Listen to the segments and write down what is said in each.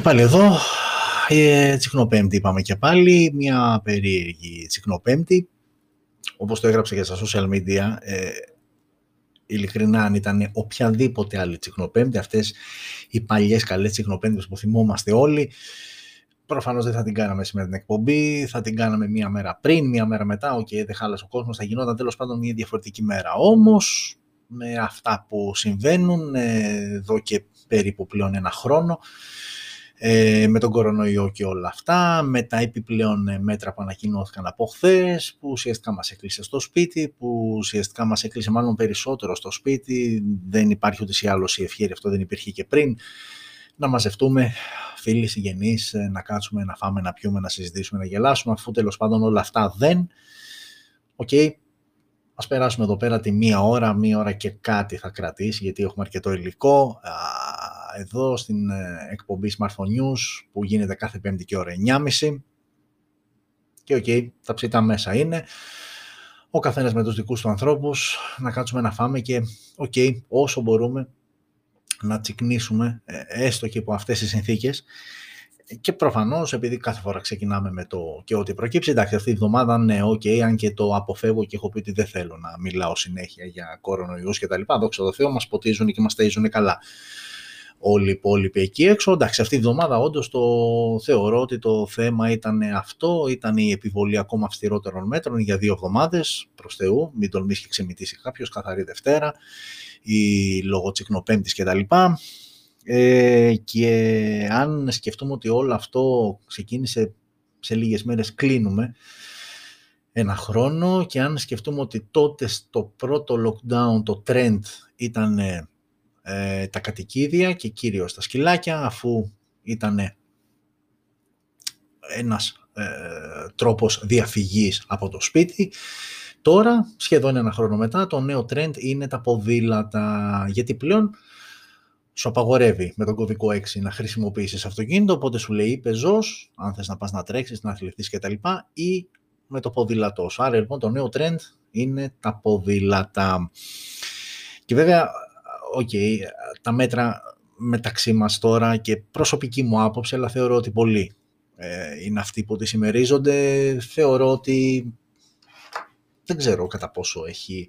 Και πάλι εδώ, ε, τσικνοπέμπτη είπαμε και πάλι, μια περίεργη τσικνοπέμπτη. Όπως το έγραψα για στα social media, ε, ειλικρινά αν ήταν οποιαδήποτε άλλη τσικνοπέμπτη, αυτές οι παλιές καλές τσικνοπέμπτες που θυμόμαστε όλοι, προφανώς δεν θα την κάναμε σήμερα την εκπομπή, θα την κάναμε μία μέρα πριν, μία μέρα μετά, OK, okay, δεν χάλασε ο κόσμος, θα γινόταν τέλος πάντων μία διαφορετική μέρα. Όμως, με αυτά που συμβαίνουν ε, εδώ και περίπου πλέον ένα χρόνο, ε, με τον κορονοϊό και όλα αυτά, με τα επιπλέον ε, μέτρα που ανακοινώθηκαν από χθες, που ουσιαστικά μας έκλεισε στο σπίτι, που ουσιαστικά μας έκλεισε μάλλον περισσότερο στο σπίτι, δεν υπάρχει ούτως ή άλλως η ευχέρεια, αυτό δεν υπήρχε και πριν, να μαζευτούμε φίλοι, συγγενείς, ε, να κάτσουμε, να φάμε, να πιούμε, να συζητήσουμε, να γελάσουμε, αφού τέλος πάντων όλα αυτά δεν. OK, okay. ας περάσουμε εδώ πέρα τη μία ώρα, μία ώρα και κάτι θα κρατήσει, γιατί έχουμε αρκετό υλικό εδώ στην ε, εκπομπή Smartphone News που γίνεται κάθε πέμπτη και ώρα 9.30 και OK, okay, τα ψητά μέσα είναι. Ο καθένας με τους δικούς του ανθρώπους να κάτσουμε να φάμε και OK, okay, όσο μπορούμε να τσικνήσουμε ε, έστω και από αυτές τις συνθήκες. Και προφανώς, επειδή κάθε φορά ξεκινάμε με το και ό,τι προκύψει, εντάξει, αυτή η εβδομάδα ναι, OK, αν και το αποφεύγω και έχω πει ότι δεν θέλω να μιλάω συνέχεια για κορονοϊούς και τα λοιπά. Δόξα τω Θεώ, μας ποτίζουν και μας ταΐζουν καλά όλοι οι υπόλοιποι εκεί έξω. Εντάξει, αυτή η εβδομάδα όντως το θεωρώ ότι το θέμα ήταν αυτό, ήταν η επιβολή ακόμα αυστηρότερων μέτρων για δύο εβδομάδες προς Θεού, μην τολμήσει και ξεμητήσει κάποιος, καθαρή Δευτέρα ή λόγω τσικνοπέμπτη κτλ. Ε, και αν σκεφτούμε ότι όλο αυτό ξεκίνησε σε λίγες μέρες κλείνουμε ένα χρόνο και αν σκεφτούμε ότι τότε στο πρώτο lockdown το trend ήταν ε, τα κατοικίδια και κυρίως τα σκυλάκια αφού ήταν ένας ε, τρόπος διαφυγής από το σπίτι. Τώρα, σχεδόν ένα χρόνο μετά, το νέο trend είναι τα ποδήλατα, γιατί πλέον σου απαγορεύει με τον κωδικό 6 να χρησιμοποιήσεις αυτοκίνητο, οπότε σου λέει πεζός, αν θες να πας να τρέξεις, να αθληθείς κτλ. ή με το ποδήλατό σου. Άρα λοιπόν το νέο trend είναι τα ποδήλατα. Και βέβαια ok, okay, τα μέτρα μεταξύ μας τώρα και προσωπική μου άποψη, αλλά θεωρώ ότι πολλοί ε, είναι αυτοί που τη συμμερίζονται. Θεωρώ ότι δεν ξέρω κατά πόσο έχει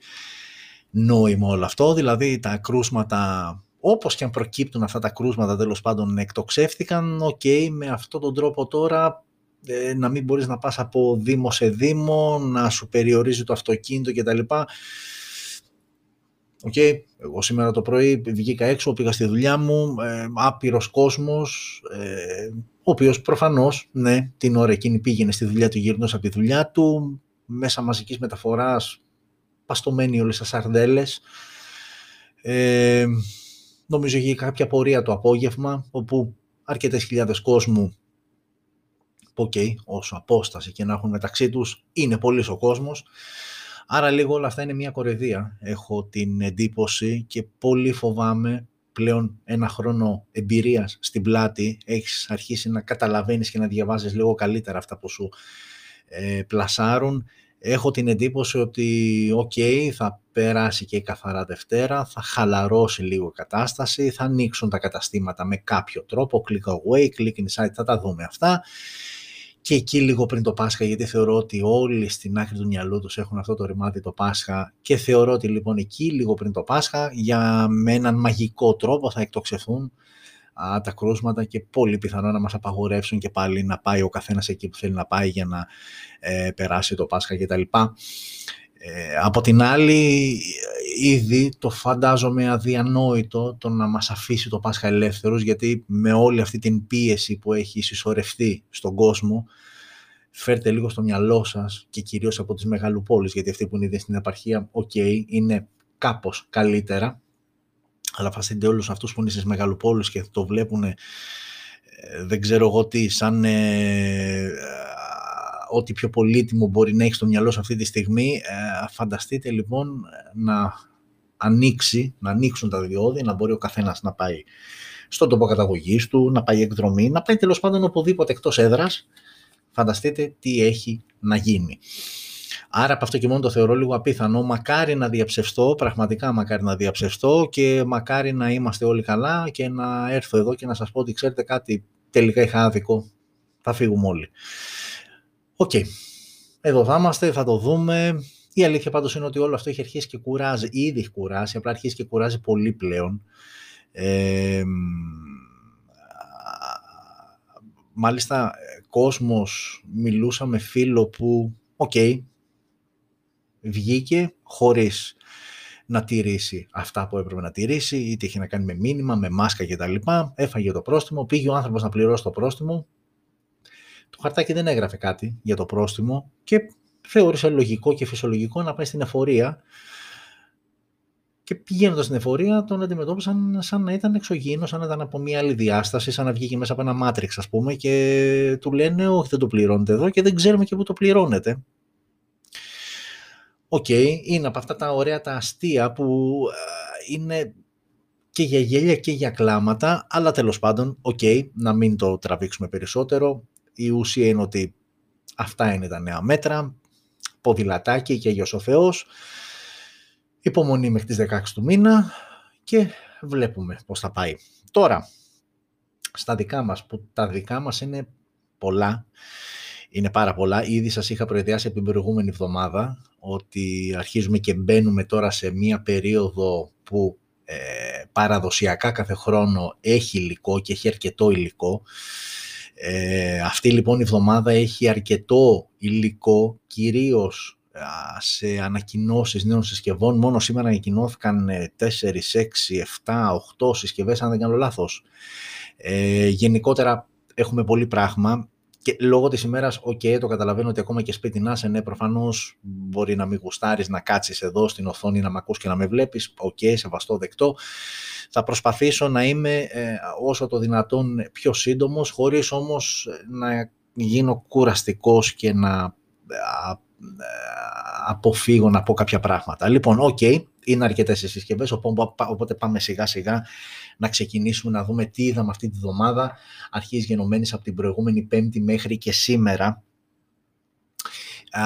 νόημα όλο αυτό, δηλαδή τα κρούσματα, όπως και αν προκύπτουν αυτά τα κρούσματα τέλος πάντων εκτοξεύτηκαν, ok, okay, με αυτόν τον τρόπο τώρα ε, να μην μπορείς να πας από δήμο σε δήμο, να σου περιορίζει το αυτοκίνητο κτλ. Okay. Εγώ σήμερα το πρωί βγήκα έξω, πήγα στη δουλειά μου, ε, άπειρος κόσμος, ε, ο οποίος προφανώς, ναι, την ώρα εκείνη πήγαινε στη δουλειά του γύρνος από τη δουλειά του, μέσα μαζικής μεταφοράς, παστομένοι όλες τα σαρδέλες. Ε, νομίζω είχε κάποια πορεία το απόγευμα, όπου αρκετές χιλιάδες κόσμου, ok, okay, όσο απόσταση και να έχουν μεταξύ τους, είναι πολύ ο κόσμος. Άρα λίγο όλα αυτά είναι μια κοροϊδία. Έχω την εντύπωση και πολύ φοβάμαι πλέον ένα χρόνο εμπειρίας στην πλάτη έχεις αρχίσει να καταλαβαίνεις και να διαβάζεις λίγο καλύτερα αυτά που σου ε, πλασάρουν. Έχω την εντύπωση ότι οκ, θα περάσει και η καθαρά Δευτέρα, θα χαλαρώσει λίγο η κατάσταση, θα ανοίξουν τα καταστήματα με κάποιο τρόπο, click away, click inside, θα τα δούμε αυτά και εκεί λίγο πριν το Πάσχα, γιατί θεωρώ ότι όλοι στην άκρη του μυαλού τους έχουν αυτό το ρημάδι το Πάσχα και θεωρώ ότι λοιπόν εκεί λίγο πριν το Πάσχα για με έναν μαγικό τρόπο θα εκτοξευθούν α, τα κρούσματα και πολύ πιθανό να μας απαγορεύσουν και πάλι να πάει ο καθένας εκεί που θέλει να πάει για να ε, περάσει το Πάσχα κτλ. Ε, από την άλλη, ήδη το φαντάζομαι αδιανόητο το να μας αφήσει το Πάσχα ελεύθερος, γιατί με όλη αυτή την πίεση που έχει συσσωρευτεί στον κόσμο, φέρτε λίγο στο μυαλό σας και κυρίως από τις μεγαλοπόλεις, γιατί αυτοί που είναι στην επαρχία, οκ, είναι κάπως καλύτερα, αλλά φανταστείτε όλους αυτούς που είναι στις μεγαλοπόλεις και το βλέπουν, ε, δεν ξέρω εγώ τι, σαν ε, ό,τι πιο πολύτιμο μπορεί να έχει στο μυαλό σου αυτή τη στιγμή. Ε, φανταστείτε λοιπόν να ανοίξει, να ανοίξουν τα διόδια, να μπορεί ο καθένας να πάει στον τόπο καταγωγής του, να πάει εκδρομή, να πάει τέλος πάντων οπουδήποτε εκτός έδρας. Φανταστείτε τι έχει να γίνει. Άρα από αυτό και μόνο το θεωρώ λίγο απίθανο. Μακάρι να διαψευστώ, πραγματικά μακάρι να διαψευστώ και μακάρι να είμαστε όλοι καλά και να έρθω εδώ και να σας πω ότι ξέρετε κάτι, τελικά είχα άδικο, θα φύγουμε όλοι. Οκ. Εδώ θα είμαστε, θα το δούμε. Η αλήθεια πάντως είναι ότι όλο αυτό έχει αρχίσει και κουράζει. Ήδη έχει κουράσει, απλά αρχίσει και κουράζει πολύ πλέον. Ε, μάλιστα, κόσμος μιλούσα με φίλο που, οκ, βγήκε χωρίς να τηρήσει αυτά που έπρεπε να τηρήσει, είτε είχε να κάνει με μήνυμα, με μάσκα κτλ. Έφαγε το πρόστιμο, πήγε ο άνθρωπος να πληρώσει το πρόστιμο. Το χαρτάκι δεν έγραφε κάτι για το πρόστιμο και θεώρησε λογικό και φυσιολογικό να πάει στην εφορία και πηγαίνοντας στην εφορία τον αντιμετώπισαν σαν να ήταν εξωγήινος, σαν να ήταν από μια άλλη διάσταση, σαν να βγήκε μέσα από ένα Matrix ας πούμε και του λένε όχι δεν το πληρώνετε εδώ και δεν ξέρουμε και πού το πληρώνετε. Ok, okay, είναι από αυτά τα ωραία τα αστεία που είναι και για γέλια και για κλάματα, αλλά τέλος πάντων, ok, okay, να μην το τραβήξουμε περισσότερο. Η ουσία είναι ότι αυτά είναι τα νέα μέτρα, ποδηλατάκι και Αγιος ο Θεός. Υπομονή μέχρι τις 16 του μήνα και βλέπουμε πώς θα πάει. Τώρα, στα δικά μας, που τα δικά μας είναι πολλά, είναι πάρα πολλά. Ήδη σας είχα προειδεάσει από την προηγούμενη εβδομάδα ότι αρχίζουμε και μπαίνουμε τώρα σε μία περίοδο που ε, παραδοσιακά κάθε χρόνο έχει υλικό και έχει αρκετό υλικό. Ε, αυτή λοιπόν η εβδομάδα έχει αρκετό υλικό, κυρίως σε ανακοινώσεις νέων συσκευών. Μόνο σήμερα ανακοινώθηκαν 4, 6, 7, 8 συσκευές, αν δεν κάνω λάθος. Ε, γενικότερα έχουμε πολύ πράγμα και λόγω της ημέρας, οκ, το καταλαβαίνω ότι ακόμα και σπίτι να είσαι, ναι, προφανώς μπορεί να μην γουστάρεις, να κάτσεις εδώ στην οθόνη, να με ακούς και να με βλέπεις, ok, okay, σεβαστό δεκτό. Θα προσπαθήσω να είμαι ε, όσο το δυνατόν πιο σύντομος, χωρίς όμως να γίνω κουραστικός και να αποφύγω να πω κάποια πράγματα. Λοιπόν, ok, okay, είναι αρκετές οι συσκευές, οπότε πάμε σιγά σιγά να ξεκινήσουμε να δούμε τι είδαμε αυτή τη βδομάδα, αρχής γενομένης από την προηγούμενη Πέμπτη μέχρι και σήμερα. Α,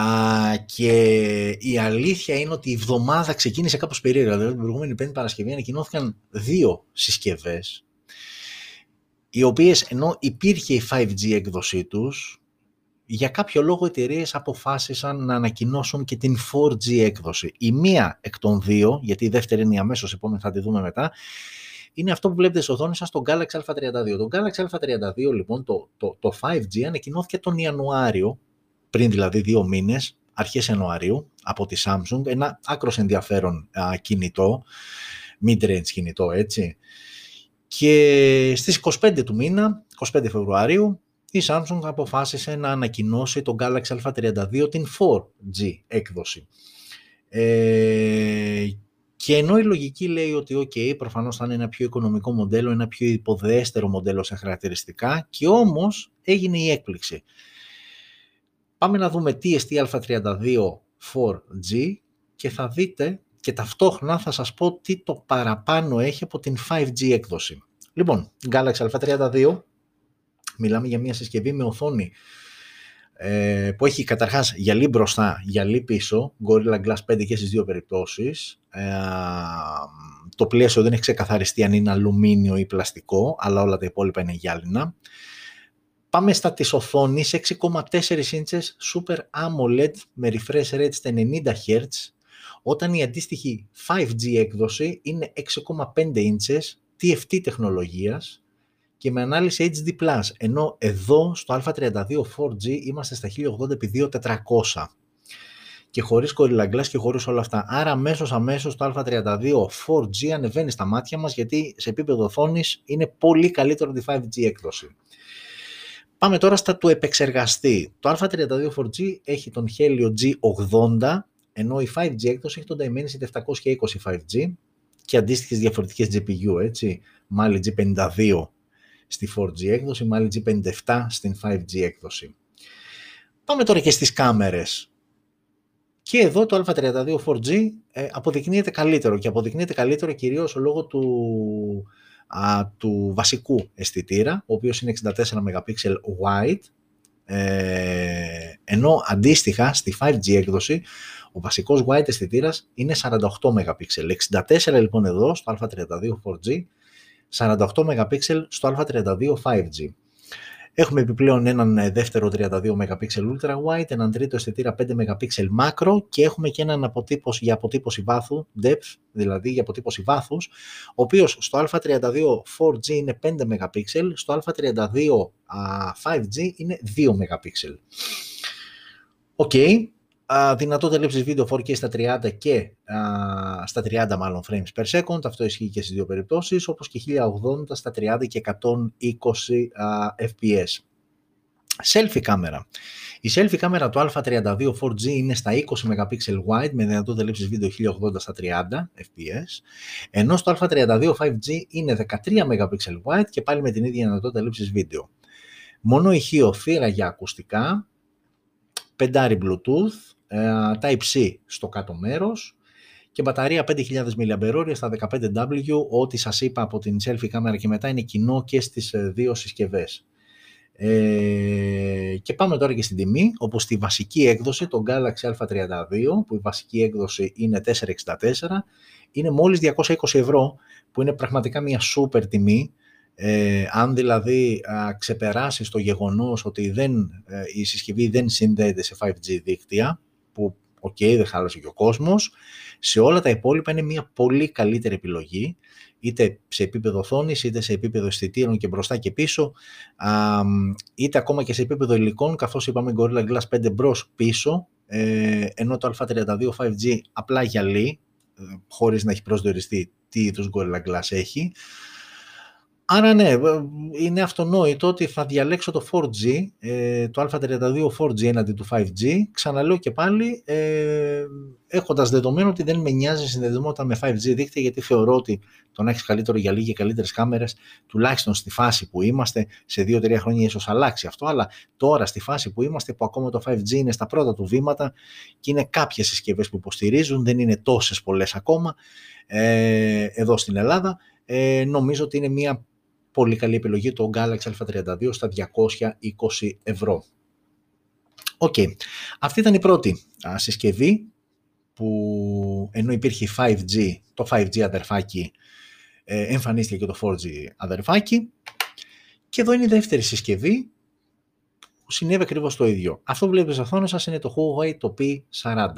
και η αλήθεια είναι ότι η εβδομάδα ξεκίνησε κάπως περίεργα. Δηλαδή την προηγούμενη Πέμπτη Παρασκευή ανακοινώθηκαν δύο συσκευές οι οποίες ενώ υπήρχε η 5G έκδοσή τους, για κάποιο λόγο εταιρείες αποφάσισαν να ανακοινώσουν και την 4G έκδοση. Η μία εκ των δύο, γιατί η δεύτερη είναι η αμέσως επόμενη, θα τη δούμε μετά, είναι αυτό που βλέπετε στο οθόνη σας, το Galaxy A32. Το Galaxy A32, λοιπόν, το, το, το 5G ανακοινώθηκε τον Ιανουάριο, πριν δηλαδή δύο μήνες, αρχές Ιανουαρίου, από τη Samsung, ένα άκρος ενδιαφέρον α, κινητό, mid-range κινητό, έτσι. Και στις 25 του μήνα, 25 Φεβρουαρίου, η Samsung αποφάσισε να ανακοινώσει τον Galaxy A32 την 4G έκδοση. Ε, και ενώ η λογική λέει ότι ok, προφανώς θα είναι ένα πιο οικονομικό μοντέλο, ένα πιο υποδέστερο μοντέλο σε χαρακτηριστικά και όμως έγινε η έκπληξη. Πάμε να δούμε τι εστί A32 4G και θα δείτε και ταυτόχρονα θα σας πω τι το παραπάνω έχει από την 5G έκδοση. Λοιπόν, Galaxy A32 Μιλάμε για μια συσκευή με οθόνη ε, που έχει καταρχάς γυαλί μπροστά, γυαλί πίσω, Gorilla Glass 5 και στις δύο περιπτώσεις. Ε, το πλαίσιο δεν έχει ξεκαθαριστεί αν είναι αλουμίνιο ή πλαστικό, αλλά όλα τα υπόλοιπα είναι γυάλινα. Πάμε στα της οθόνης, 6,4 ίντσες Super AMOLED με refresh rate στα 90 Hz, όταν η αντίστοιχη 5G έκδοση είναι 6,5 ίντσες TFT τεχνολογίας, και με ανάλυση HD+. Ενώ εδώ στο α32 4G είμαστε στα 1080x2400 και χωρίς Gorilla Glass και χωρίς όλα αυτά. Άρα αμέσως αμέσως το α32 4G ανεβαίνει στα μάτια μας γιατί σε επίπεδο οθόνης είναι πολύ καλύτερο τη 5G έκδοση. Πάμε τώρα στα του επεξεργαστή. Το α32 4G έχει τον Helio G80 ενώ η 5G έκδοση έχει τον Dimensity 720 5G και αντίστοιχες διαφορετικές GPU, έτσι, Mali G52 στη 4G έκδοση, με άλλη G57 στην 5G έκδοση. Πάμε τώρα και στις κάμερες. Και εδώ το α32 4G ε, αποδεικνύεται καλύτερο και αποδεικνύεται καλύτερο κυρίως λόγω του, α, του βασικού αισθητήρα, ο οποίος είναι 64 MP wide, ε, ενώ αντίστοιχα στη 5G έκδοση ο βασικός wide αισθητήρας είναι 48 MP. 64 λοιπόν εδώ στο α32 4G 48 MP στο α32 5G. Έχουμε επιπλέον έναν ε, δεύτερο 32 MP ultra wide, έναν τρίτο αισθητήρα 5 MP macro και έχουμε και έναν αποτύπωση, για αποτύπωση βάθου, depth, δηλαδή για αποτύπωση βάθους, ο οποίος στο α32 4G είναι 5 MP, στο α32 5G είναι 2 MP. Ok, okay. Δυνατότητα λήψης βίντεο 4K στα 30 και α, στα 30 μάλλον frames per second, αυτό ισχύει και στις δύο περιπτώσεις, όπως και 1080 στα 30 και 120 fps. Selfie κάμερα. Η selfie κάμερα του A32 4G είναι στα 20 MP wide με δυνατότητα λήψης βίντεο 1080 στα 30 fps, ενώ στο A32 5G είναι 13 MP wide και πάλι με την ίδια δυνατότητα λήψης βίντεο. Μόνο ηχείο θύρα για ακουστικά, πεντάρι Bluetooth, ε, Type-C στο κάτω μέρος και μπαταρία 5.000 mAh στα 15W, ό,τι σας είπα από την selfie κάμερα και μετά είναι κοινό και στις ε, δύο συσκευές. Ε, και πάμε τώρα και στην τιμή, όπου στη βασική έκδοση, το Galaxy A32, που η βασική έκδοση είναι 464, είναι μόλις 220 ευρώ, που είναι πραγματικά μια super τιμή, ε, αν δηλαδή α, ξεπεράσεις το γεγονός ότι δεν, ε, η συσκευή δεν συνδέεται σε 5G δίκτυα, που ok, okay, δεν χάλασε και ο κόσμος, σε όλα τα υπόλοιπα είναι μια πολύ καλύτερη επιλογή, είτε σε επίπεδο οθόνης, είτε σε επίπεδο αισθητήρων και μπροστά και πίσω, α, είτε ακόμα και σε επίπεδο υλικών, καθώς είπαμε Gorilla Glass 5 μπρος πίσω, ε, ενώ το A32 5G απλά γυαλί, ε, χωρίς να έχει προσδιοριστεί τι είδους Gorilla Glass έχει, Άρα ναι, ε, είναι αυτονόητο ότι θα διαλέξω το 4G, ε, το α32 4G έναντι του 5G. Ξαναλέω και πάλι, ε, έχοντας δεδομένο ότι δεν με νοιάζει η συνδεδεμότητα με 5G δίκτυα, γιατί θεωρώ ότι το να έχεις καλύτερο γυαλί και καλύτερες κάμερες, τουλάχιστον στη φάση που είμαστε, σε 2-3 χρόνια ίσως αλλάξει αυτό, αλλά τώρα στη φάση που είμαστε, που ακόμα το 5G είναι στα πρώτα του βήματα και είναι κάποιες συσκευές που υποστηρίζουν, δεν είναι τόσες πολλές ακόμα, ε, εδώ στην Ελλάδα, ε, νομίζω ότι είναι μια πολύ καλή επιλογή το Galaxy A32 στα 220 ευρώ. Ok. Okay. Αυτή ήταν η πρώτη α, συσκευή που ενώ υπήρχε 5G, το 5G αδερφάκι ε, εμφανίστηκε και το 4G αδερφάκι και εδώ είναι η δεύτερη συσκευή που συνέβη ακριβώς το ίδιο. Αυτό που βλέπετε στις οθόνες σας είναι το Huawei το P40.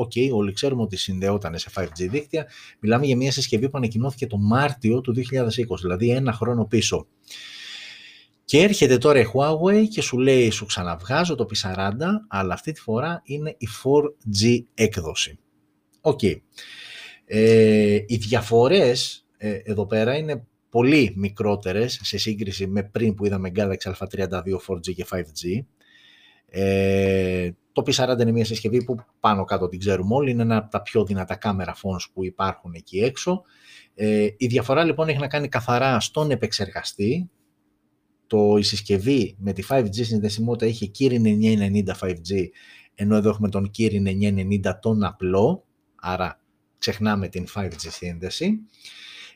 Ok, okay, όλοι ξέρουμε ότι συνδεόταν σε 5G δίκτυα. Μιλάμε για μια συσκευή που ανακοινώθηκε το Μάρτιο του 2020, δηλαδή ένα χρόνο πίσω. Και έρχεται τώρα η Huawei και σου λέει σου ξαναβγάζω το P40, αλλά αυτή τη φορά είναι η 4G έκδοση. Ok. Okay. Ε, οι διαφορές ε, εδώ πέρα είναι πολύ μικρότερες σε σύγκριση με πριν που είδαμε Galaxy A32 4G και 5G. Ε, το P40 είναι μια συσκευή που πάνω κάτω την ξέρουμε όλοι, είναι ένα από τα πιο δυνατά κάμερα phones που υπάρχουν εκεί έξω. Ε, η διαφορά λοιπόν έχει να κάνει καθαρά στον επεξεργαστή. Το, η συσκευή με τη 5G συνδεσιμότητα έχει Kirin 990 5G, ενώ εδώ έχουμε τον Kirin 990 τον απλό, άρα ξεχνάμε την 5G σύνδεση.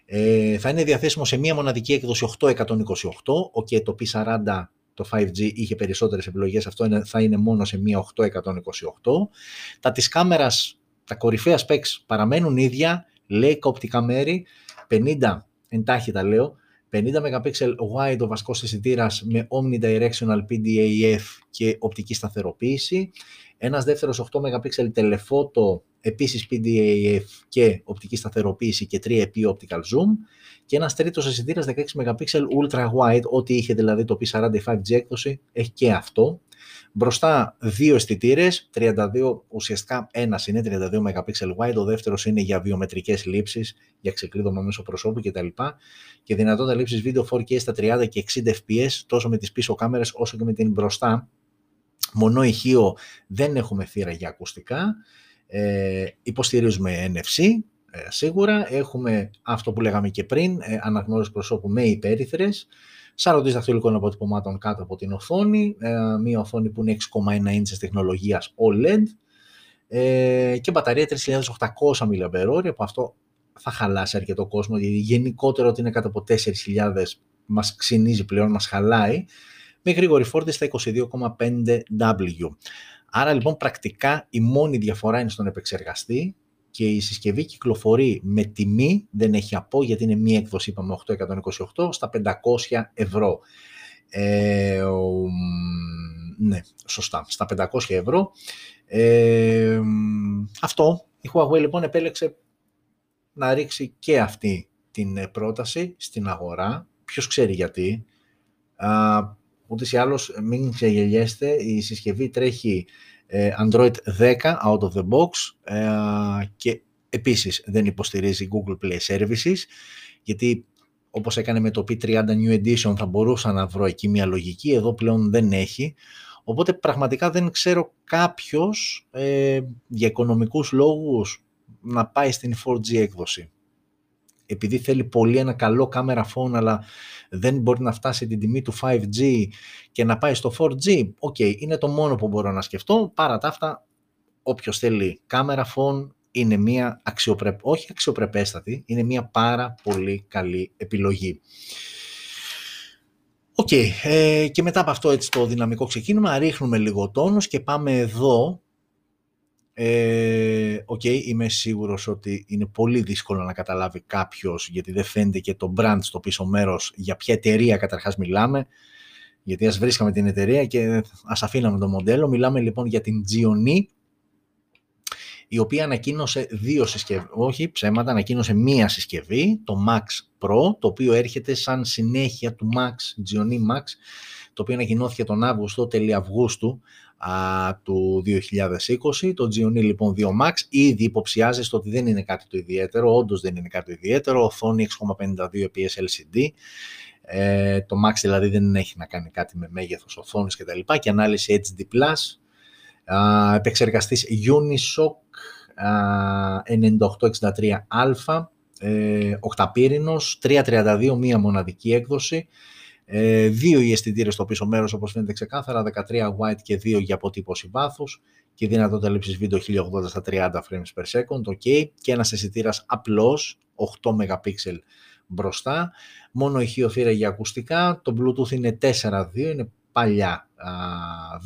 Ε, θα είναι διαθέσιμο σε μία μοναδική έκδοση 828, okay, το P40 το 5G είχε περισσότερες επιλογές, αυτό θα είναι μόνο σε μία 828. Τα της κάμερας, τα κορυφαία specs παραμένουν ίδια, λέει κοπτικά μέρη, 50 εντάχει τα λέω, 50 MP wide ο βασικός αισθητήρας με omnidirectional PDAF και οπτική σταθεροποίηση, ένας δεύτερος 8 MP telephoto επίσης PDAF και οπτική σταθεροποίηση και 3 optical zoom και ένας τρίτος αισθητήρας 16 MP ultra wide, ό,τι είχε δηλαδή το P45G έκδοση, έχει και αυτό. Μπροστά δύο αισθητήρες, 32, ουσιαστικά ένας είναι 32 MP wide, ο δεύτερος είναι για βιομετρικές λήψεις, για ξεκλείδωμα μέσω προσώπου κτλ. Και δυνατότητα λήψης βίντεο 4K στα 30 και 60 fps, τόσο με τις πίσω κάμερες όσο και με την μπροστά. Μονό ηχείο δεν έχουμε θύρα για ακουστικά. Ε, υποστηρίζουμε NFC, ε, σίγουρα. Έχουμε αυτό που λέγαμε και πριν, ε, αναγνώριση προσώπου με υπέρυθρες, σαρωτής δαχτυλικών αποτυπωμάτων κάτω από την οθόνη, ε, μία οθόνη που είναι 6,1 inches τεχνολογίας OLED ε, και μπαταρία 3.800 mAh, που αυτό θα χαλάσει αρκετό κόσμο, γιατί γενικότερα ότι είναι κάτω από 4.000 μας ξυνίζει πλέον, μας χαλάει, με γρήγορη φόρτιση στα 22,5W. Άρα λοιπόν πρακτικά η μόνη διαφορά είναι στον επεξεργαστή και η συσκευή κυκλοφορεί με τιμή, δεν έχει από γιατί είναι μία έκδοση είπαμε 828 στα 500 ευρώ. Ε, ναι, σωστά, στα 500 ευρώ. Ε, αυτό, η Huawei λοιπόν επέλεξε να ρίξει και αυτή την πρόταση στην αγορά. Ποιος ξέρει γιατί. Α, ούτως ή άλλως μην ξεγελιέστε, η συσκευή τρέχει ε, Android 10 out of the box ε, και επίσης δεν υποστηρίζει Google Play Services γιατί όπως έκανε με το P30 New Edition θα μπορούσα να βρω εκεί μια λογική, εδώ πλέον δεν έχει. Οπότε πραγματικά δεν ξέρω κάποιος ε, για οικονομικούς λόγους να πάει στην 4G έκδοση. Επειδή θέλει πολύ ένα καλό camera phone αλλά δεν μπορεί να φτάσει την τιμή του 5G και να πάει στο 4G, ok, okay, είναι το μόνο που μπορώ να σκεφτώ. Παρά τα αυτά, όποιος θέλει camera phone είναι μια αξιοπρεπ... όχι αξιοπρεπέστατη, είναι μια πάρα πολύ καλή επιλογή. Ok, okay, ε, και μετά από αυτό έτσι το δυναμικό ξεκίνημα ρίχνουμε λίγο τόνους και πάμε εδώ. Ε, okay, είμαι σίγουρος ότι είναι πολύ δύσκολο να καταλάβει κάποιος γιατί δεν φαίνεται και το brand στο πίσω μέρος για ποια εταιρεία καταρχάς μιλάμε γιατί ας βρίσκαμε την εταιρεία και ας αφήναμε το μοντέλο. Μιλάμε λοιπόν για την Gioni η οποία ανακοίνωσε δύο συσκευές, όχι ψέματα, ανακοίνωσε μία συσκευή, το Max Pro, το οποίο έρχεται σαν συνέχεια του Max, Gioni Max, το οποίο ανακοινώθηκε τον Αύγουστο, τέλη Αυγούστου α, του 2020. Το Gioni λοιπόν 2 Max ήδη υποψιάζει στο ότι δεν είναι κάτι το ιδιαίτερο, όντως δεν είναι κάτι το ιδιαίτερο, οθόνη 6,52 EPS LCD, ε, το Max δηλαδή δεν έχει να κάνει κάτι με μέγεθος οθόνης κτλ. Και, και ανάλυση HD+, επεξεργαστής Unisoc 9863α, ε, οκταπύρινος, 332 μία μοναδική έκδοση, ε, δύο οι αισθητήρες στο πίσω μέρος όπως φαίνεται ξεκάθαρα, 13 white και 2 για αποτύπωση βάθους. Και δυνατότητα λήψης βίντεο 1080 στα 30 frames per second, ok, και ένας αισθητήρας απλός, 8 MP μπροστά, μόνο ηχείο θύρα για ακουστικά, το Bluetooth είναι 4.2, είναι παλιά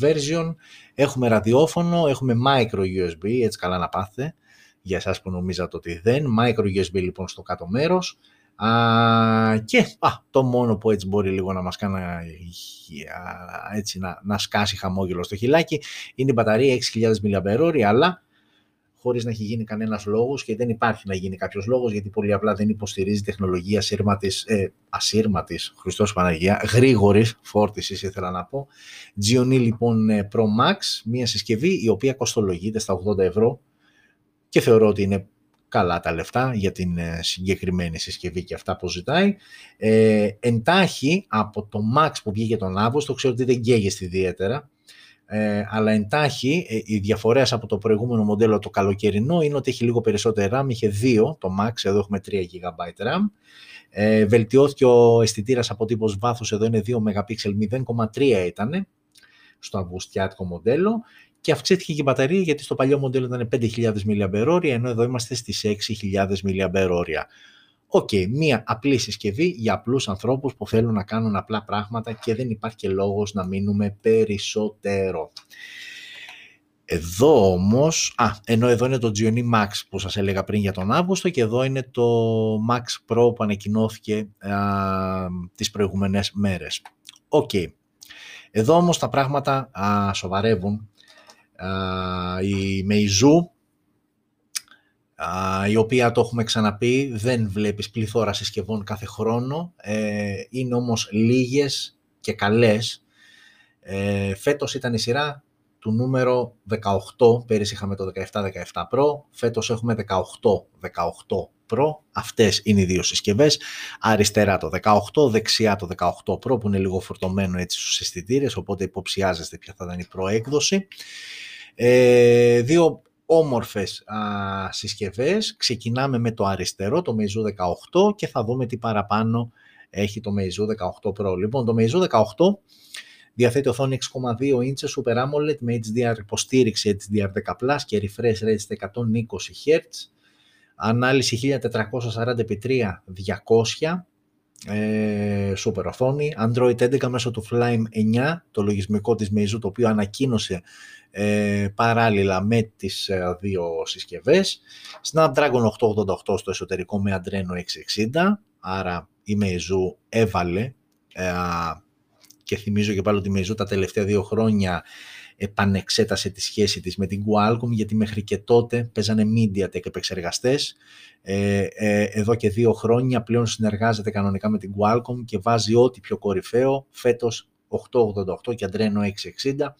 version. Έχουμε ραδιόφωνο, έχουμε micro USB, έτσι καλά να πάθετε, για εσάς που νομίζατε ότι δεν. Micro USB λοιπόν στο κάτω μέρος. Α, και α, το μόνο που έτσι μπορεί λίγο να μας κάνει έτσι, να, να σκάσει χαμόγελο στο χιλάκι είναι η μπαταρία 6.000 mAh, αλλά χωρίς να έχει γίνει κανένας λόγος και δεν υπάρχει να γίνει κάποιος λόγος γιατί πολύ απλά δεν υποστηρίζει τεχνολογία ασύρματης, ε, ασύρματης Χριστός Παναγία, γρήγορης φόρτισης ήθελα να πω. Gioni λοιπόν ε, Pro Max, μια συσκευή η οποία κοστολογείται στα 80 ευρώ και θεωρώ ότι είναι καλά τα λεφτά για την ε, συγκεκριμένη συσκευή και αυτά που ζητάει. Ε, εντάχει από το Max που βγήκε τον Αύγουστο, ξέρω ότι δεν καίγεστε ιδιαίτερα, ε, αλλά εντάχει ε, οι διαφορές από το προηγούμενο μοντέλο το καλοκαιρινό είναι ότι έχει λίγο περισσότερο RAM, είχε 2 το Max, εδώ έχουμε 3 GB RAM. Ε, βελτιώθηκε ο αισθητήρας αποτύπωση βάθους, εδώ είναι 2 MP, 0,3 ήταν στο αυγουστιάτικο μοντέλο και αυξήθηκε και η μπαταρία γιατί στο παλιό μοντέλο ήταν 5.000 mAh ενώ εδώ είμαστε στις 6.000 mAh. OK, okay, μία απλή συσκευή για απλούς ανθρώπους που θέλουν να κάνουν απλά πράγματα και δεν υπάρχει και λόγος να μείνουμε περισσότερο. Εδώ όμως, α, ενώ εδώ είναι το Gionee Max που σας έλεγα πριν για τον Αύγουστο και εδώ είναι το Max Pro που ανακοινώθηκε α, τις προηγούμενες μέρες. OK. Okay. Εδώ όμως τα πράγματα α, σοβαρεύουν. Α, η Meizu η οποία το έχουμε ξαναπεί, δεν βλέπεις πληθώρα συσκευών κάθε χρόνο, ε, είναι όμως λίγες και καλές. Ε, φέτος ήταν η σειρά του νούμερο 18, πέρυσι είχαμε το 17-17 Pro, φέτος έχουμε 18-18 Pro, αυτές είναι οι δύο συσκευές, αριστερά το 18, δεξιά το 18 Pro που είναι λίγο φορτωμένο έτσι στους αισθητήρες, οπότε υποψιάζεστε ποια θα ήταν η προέκδοση. Ε, δύο όμορφες α, συσκευές. Ξεκινάμε με το αριστερό, το Meizu 18 και θα δούμε τι παραπάνω έχει το Meizu 18 Pro. Λοιπόν, το Meizu 18 διαθέτει οθόνη 6,2 inches Super AMOLED με HDR υποστήριξη HDR10+, και refresh rate στα 120 Hz. Ανάλυση 1440x3200 ε, super οθόνη, Android 11 μέσω του Flame 9, το λογισμικό της Meizu, το οποίο ανακοίνωσε ε, παράλληλα με τις ε, δύο συσκευές. Snapdragon 888 στο εσωτερικό με Adreno 660, άρα η Meizu έβαλε ε, και θυμίζω και πάλι ότι η Meizu τα τελευταία δύο χρόνια επανεξέτασε τη σχέση της με την Qualcomm γιατί μέχρι και τότε παίζανε MediaTek επεξεργαστές. Ε, ε, εδώ και δύο χρόνια πλέον συνεργάζεται κανονικά με την Qualcomm και βάζει ό,τι πιο κορυφαίο φέτος 888 και Adreno 660.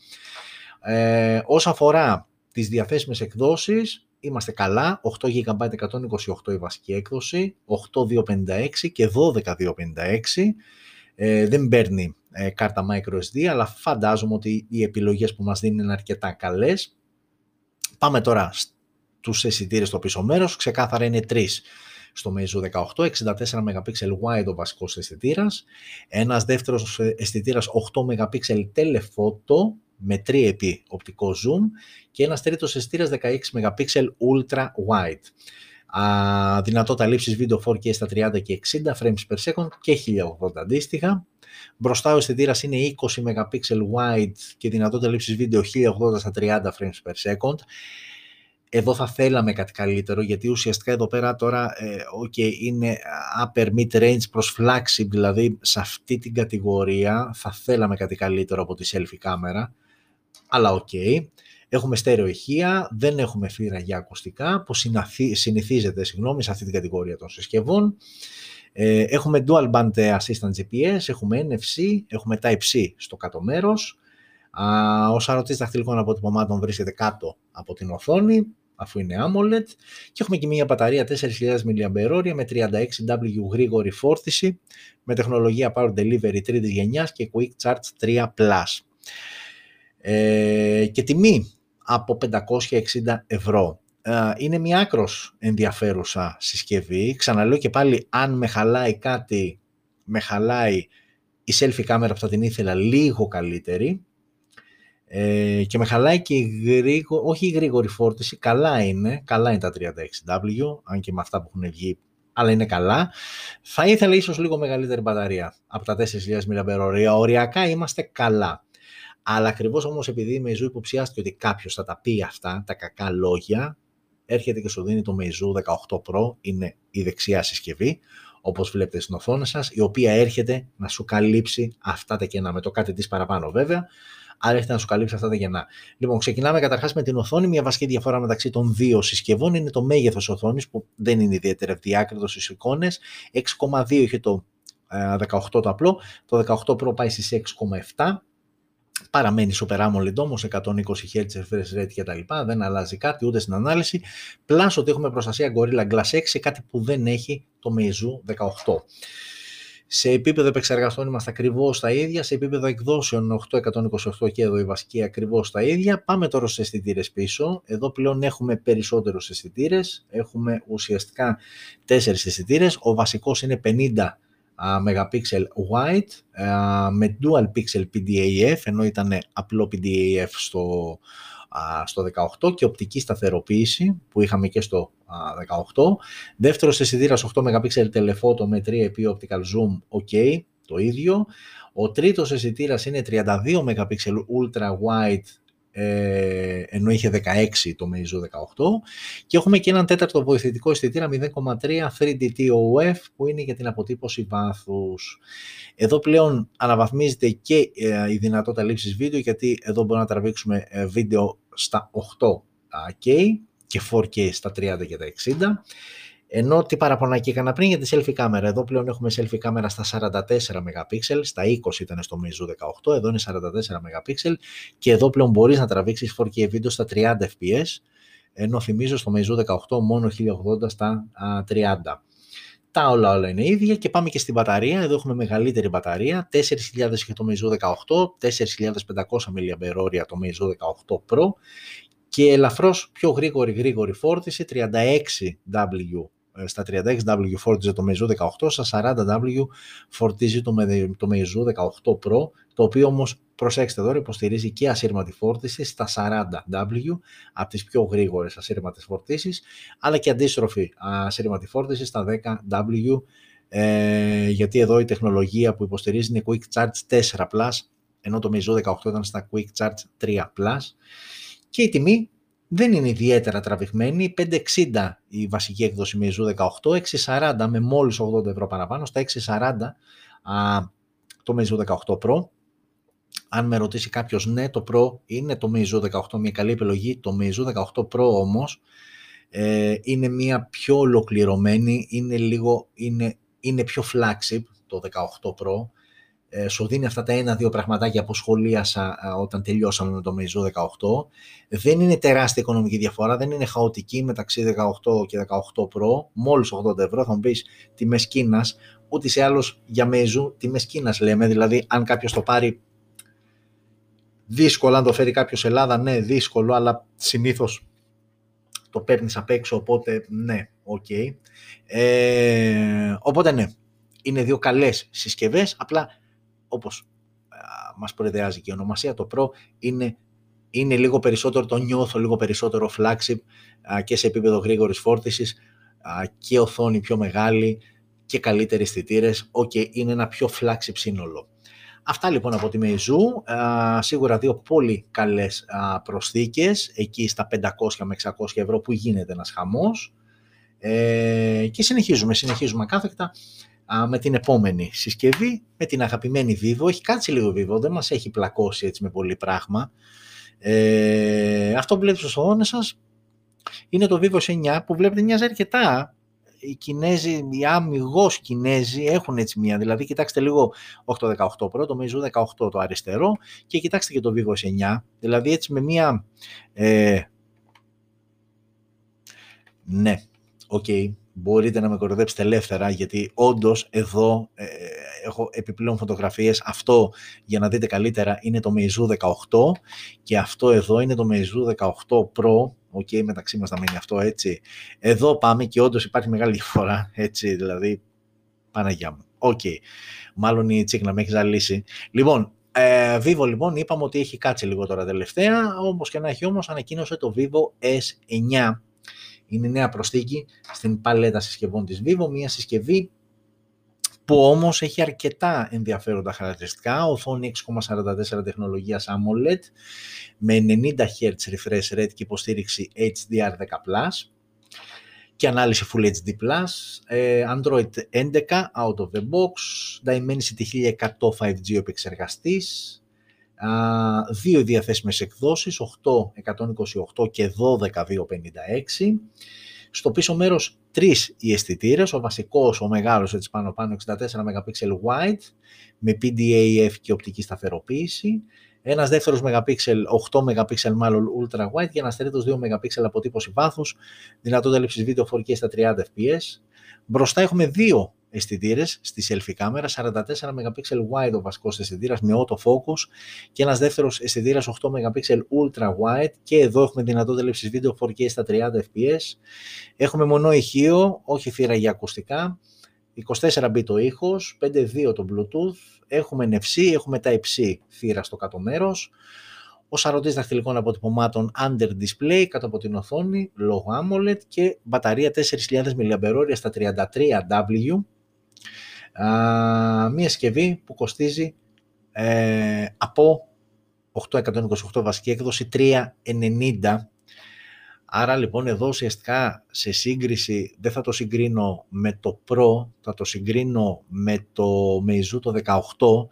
Ε, όσον αφορά τις διαθέσιμες εκδόσεις, είμαστε καλά, 8 GB 128 η βασική έκδοση, 8256 και 12256. Ε, δεν παίρνει ε, κάρτα microSD, αλλά φαντάζομαι ότι οι επιλογές που μας δίνουν είναι αρκετά καλές. Πάμε τώρα στους αισθητήρες στο πίσω μέρος, ξεκάθαρα είναι τρεις στο Meizu 18, 64 MP wide ο βασικός αισθητήρας, ένας δεύτερος αισθητήρας 8 MP telephoto με 3x οπτικό zoom και ένας τρίτος αισθητήρας 16 MP ultra wide. Α, δυνατότητα λήψης βίντεο 4K στα 30 και 60 frames per second και 1080 αντίστοιχα. Μπροστά ο αισθητήρας είναι 20 MP wide και δυνατότητα λήψης βίντεο 1080 στα 30 frames per second. Εδώ θα θέλαμε κάτι καλύτερο γιατί ουσιαστικά εδώ πέρα τώρα ε, okay, είναι upper mid range προς flagship δηλαδή σε αυτή την κατηγορία θα θέλαμε κάτι καλύτερο από τη selfie κάμερα αλλά OK. Okay. Έχουμε στέρεο ηχεία, δεν έχουμε θύρα για ακουστικά που συνηθίζεται συγγνώμη, σε αυτή την κατηγορία των συσκευών. Ε, έχουμε dual band assistant GPS, έχουμε NFC, έχουμε Type-C στο κάτω μέρος. Ο σαρωτής δαχτυλικών αποτυπωμάτων βρίσκεται κάτω από την οθόνη, αφού είναι AMOLED. Και έχουμε και μια μπαταρία 4.000 mAh με 36W γρήγορη φόρτιση, με τεχνολογία Power Delivery 3 γενιάς και Quick Charge 3+. Ε, και τιμή από 560 ευρώ. Ε, είναι μια άκρος ενδιαφέρουσα συσκευή. Ξαναλέω και πάλι, αν με χαλάει κάτι, με χαλάει η selfie κάμερα που θα την ήθελα λίγο καλύτερη. Ε, και με χαλάει και η γρήγο, όχι η γρήγορη φόρτιση, καλά είναι, καλά είναι τα 36W, αν και με αυτά που έχουν βγει, αλλά είναι καλά. Θα ήθελα ίσως λίγο μεγαλύτερη μπαταρία από τα 4.000 mAh. Οριακά είμαστε καλά. Αλλά ακριβώς όμως επειδή η Meizu υποψιάστηκε ότι κάποιος θα τα πει αυτά, τα κακά λόγια, έρχεται και σου δίνει το Meizu 18 Pro, είναι η δεξιά συσκευή, όπως βλέπετε στην οθόνη σας, η οποία έρχεται να σου καλύψει αυτά τα κενά, με το κάτι της παραπάνω βέβαια, αλλά έρχεται να σου καλύψει αυτά τα κενά. Λοιπόν, ξεκινάμε καταρχάς με την οθόνη. Μια βασική διαφορά μεταξύ των δύο συσκευών είναι το μέγεθος οθόνης, που δεν είναι ιδιαίτερα ευδιάκριτος στις εικόνες. 6,2 είχε το 18 ε, το απλό, το 18 Pro πάει στις 6,7 Παραμένει Super AMOLED όμως, 120 Hz refresh rate και τα λοιπά, δεν αλλάζει κάτι ούτε στην ανάλυση. Πλάσω ότι έχουμε προστασία Gorilla Glass 6, κάτι που δεν έχει το Meizu 18. Σε επίπεδο επεξεργαστών είμαστε ακριβώς τα ίδια. Σε επίπεδο εκδόσεων 828 και εδώ η βασική ακριβώς τα ίδια. Πάμε τώρα στους αισθητήρες πίσω. Εδώ πλέον έχουμε περισσότερους αισθητήρες. Έχουμε ουσιαστικά 4 αισθητήρες. Ο βασικός είναι 50 megapixel wide με dual pixel PDAF ενώ ήταν απλό PDAF στο, στο 18 και οπτική σταθεροποίηση που είχαμε και στο 18. Δεύτερος αισθητήρας 8 megapixel telephoto με 3 optical zoom, ok, το ίδιο. Ο τρίτος αισθητήρας είναι 32 megapixel ultra wide ε, ενώ είχε 16 το Meizu 18 και έχουμε και έναν τέταρτο βοηθητικό αισθητήρα 0,3 3D TOF που είναι για την αποτύπωση βάθους. Εδώ πλέον αναβαθμίζεται και ε, η δυνατότητα λήψης βίντεο γιατί εδώ μπορούμε να τραβήξουμε ε, βίντεο στα 8K και 4K στα 30 και τα 60 ενώ τι παραπονάκι έκανα πριν για τη selfie κάμερα. Εδώ πλέον έχουμε selfie κάμερα στα 44 MP, στα 20 ήταν στο Meizu 18, εδώ είναι 44 MP και εδώ πλέον μπορείς να τραβήξεις 4K βίντεο στα 30 fps, ενώ θυμίζω στο Meizu 18 μόνο 1080 στα 30. Τα όλα όλα είναι ίδια και πάμε και στην μπαταρία. Εδώ έχουμε μεγαλύτερη μπαταρία, 4.000 για το Meizu 18, 4.500 mAh το Meizu 18 Pro και ελαφρώς πιο γρήγορη γρήγορη φόρτιση, 36W ε, στα 36W φόρτιζε το Meizu 18, στα 40W φορτίζει το, το Meizu 18 Pro, το οποίο όμως προσέξτε εδώ υποστηρίζει και ασύρματη φόρτιση στα 40W από τις πιο γρήγορες ασύρματες φορτίσεις, αλλά και αντίστροφη ασύρματη φόρτιση στα 10W, ε, γιατί εδώ η τεχνολογία που υποστηρίζει είναι Quick Charge 4+, ενώ το Meizu 18 ήταν στα Quick Charge 3+, και η τιμή δεν είναι ιδιαίτερα τραβηγμένη. 560 η βασική έκδοση με 18, 640 με μόλις 80 ευρώ παραπάνω, στα 640 α, το Meizu 18 Pro. αν με ρωτήσει κάποιος, ναι, το Pro είναι το Meizu 18 μια καλή επιλογή. Το Meizu 18 Pro όμως ε, είναι μια πιο ολοκληρωμένη, είναι, λίγο, είναι, είναι πιο flagship το 18 Pro. Ε, σου δίνει αυτά τα ένα-δύο πραγματάκια που σχολίασα ε, όταν τελειώσαμε με το Meizu 18. Δεν είναι τεράστια οικονομική διαφορά, δεν είναι χαοτική μεταξύ 18 και 18 Pro. Μόλις 80 ευρώ θα μου πεις τιμές Κίνας, ούτως ή άλλως για Meizu τιμές Κίνας λέμε, δηλαδή αν κάποιος το πάρει δύσκολο, αν το φέρει κάποιος Ελλάδα, ναι δύσκολο, αλλά συνήθως το παίρνεις απ' έξω, οπότε ναι, OK. Okay. Ε, οπότε ναι, είναι δύο καλές συσκευές, απλά όπως μας προϊδεάζει και η ονομασία, το Pro είναι, είναι λίγο περισσότερο, το νιώθω λίγο περισσότερο flagship και σε επίπεδο γρήγορης φόρτισης και οθόνη πιο μεγάλη και καλύτεροι αισθητήρες. OK, okay, είναι ένα πιο flagship σύνολο. Αυτά λοιπόν από τη Meizu, σίγουρα δύο πολύ καλές προσθήκες, εκεί στα 500 με 600 ευρώ που γίνεται ένας χαμός. Ε, και συνεχίζουμε, συνεχίζουμε ακάθεκτα με την επόμενη συσκευή, με την αγαπημένη Vivo. Έχει κάτσει λίγο Vivo, δεν μας έχει πλακώσει έτσι με πολύ πράγμα. Ε, αυτό που βλέπετε στην οθόνη σας είναι το Vivo S9 που βλέπετε μοιάζει αρκετά οι Κινέζοι, οι αμιγώς Κινέζοι έχουν έτσι μία. Δηλαδή, κοιτάξτε λίγο 818 Pro, το Meizu 18 το αριστερό και κοιτάξτε και το Vivo S9. Δηλαδή, έτσι με μία... Ε, ναι, OK, okay, μπορείτε να με κοροδέψετε ελεύθερα, γιατί όντως εδώ ε, έχω επιπλέον φωτογραφίες. Αυτό, για να δείτε καλύτερα, είναι το Meizu 18 και αυτό εδώ είναι το Meizu 18 Pro, OK, okay, μεταξύ μας θα μείνει αυτό έτσι. Εδώ πάμε και όντως υπάρχει μεγάλη διαφορά, έτσι, δηλαδή, Παναγιά μου. OK, okay. μάλλον η τσίκνα με έχει ζαλίσει. Λοιπόν, ε, Vivo λοιπόν είπαμε ότι έχει κάτσει λίγο τώρα τελευταία, όπως και να έχει όμως ανακοίνωσε το Vivo S9. Είναι νέα προσθήκη στην παλέτα συσκευών της Vivo, μια συσκευή που όμως έχει αρκετά ενδιαφέροντα χαρακτηριστικά, οθόνη 6,44 τεχνολογίας AMOLED με 90 Hz refresh rate και υποστήριξη HDR10+, και ανάλυση Full HD+, ε, Android 11 out of the box, Dimensity 1100 5G ο επεξεργαστής, δύο διαθέσιμες εκδόσεις, 8, 128 και 12, 256, στο πίσω μέρος τρεις οι αισθητήρες, ο βασικός, ο μεγάλος έτσι πάνω πάνω 64 MP wide με PDAF και οπτική σταθεροποίηση, ένας δεύτερος MP, 8 MP μάλλον ultra wide και ένας τρίτος 2 MP αποτύπωση βάθους, δυνατότητα λήψης βίντεο 4K στα 30 fps. Μπροστά έχουμε δύο αισθητήρες στη selfie κάμερα, 44 MP wide ο βασικός αισθητήρας με autofocus και ένας δεύτερος αισθητήρας 8 MP ultra wide και εδώ έχουμε δυνατότητα λήψης βίντεο 4K στα 30 fps. Έχουμε μονό ηχείο, όχι θύρα για ακουστικά, 24 bit το ήχος, 5.2 το bluetooth, έχουμε NFC, έχουμε τα Type-C θύρα στο κάτω μέρος, ο σαρωτής δαχτυλικών αποτυπωμάτων under display κάτω από την οθόνη, λόγω AMOLED και μπαταρία 4.000 mAh στα 33W μία συσκευή που κοστίζει ε, από 828 βασική έκδοση 390 Άρα λοιπόν εδώ ουσιαστικά σε σύγκριση δεν θα το συγκρίνω με το Pro, θα το συγκρίνω με το Meizu το 18.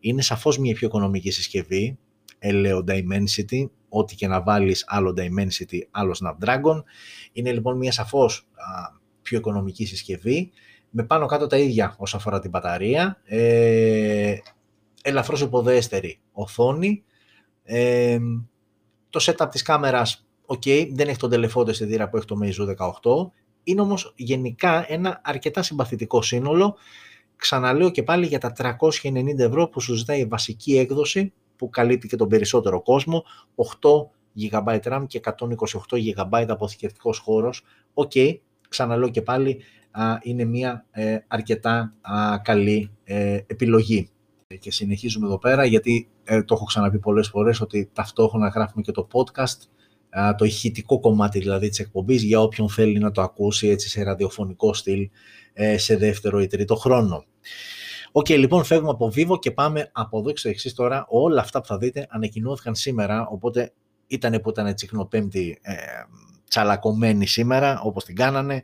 Είναι σαφώς μια πιο οικονομική συσκευή, ελέω Dimensity, ό,τι και να βάλεις άλλο Dimensity, άλλο Snapdragon. Είναι λοιπόν μια σαφώς πιο οικονομική συσκευή με πάνω κάτω τα ίδια όσον αφορά την μπαταρία, ε, ελαφρώς υποδέστερη οθόνη, ε, το setup της κάμερας, ok, δεν έχει τον τελεφόντο αισθητήρα που έχει το Meizu 18, είναι όμως γενικά ένα αρκετά συμπαθητικό σύνολο, ξαναλέω και πάλι για τα 390 ευρώ που σου ζητάει η βασική έκδοση, που καλύπτει και τον περισσότερο κόσμο, 8 GB RAM και 128 GB αποθηκευτικός χώρος, ok, ξαναλέω και πάλι, είναι μια ε, αρκετά καλή ε, επιλογή. Και συνεχίζουμε εδώ πέρα γιατί ε, το έχω ξαναπεί πολλές φορές ότι ταυτόχρονα γράφουμε και το podcast το ηχητικό κομμάτι δηλαδή της εκπομπής για όποιον θέλει να το ακούσει έτσι σε ραδιοφωνικό στυλ σε δεύτερο ή τρίτο χρόνο. Οκ, λοιπόν, φεύγουμε από Vivo και πάμε από εδώ και στο εξής τώρα. Όλα αυτά που θα δείτε ανακοινώθηκαν σήμερα, οπότε ήταν που ήταν Τσικνοπέμπτη ε, τσαλακωμένη σήμερα, όπως την κάνανε.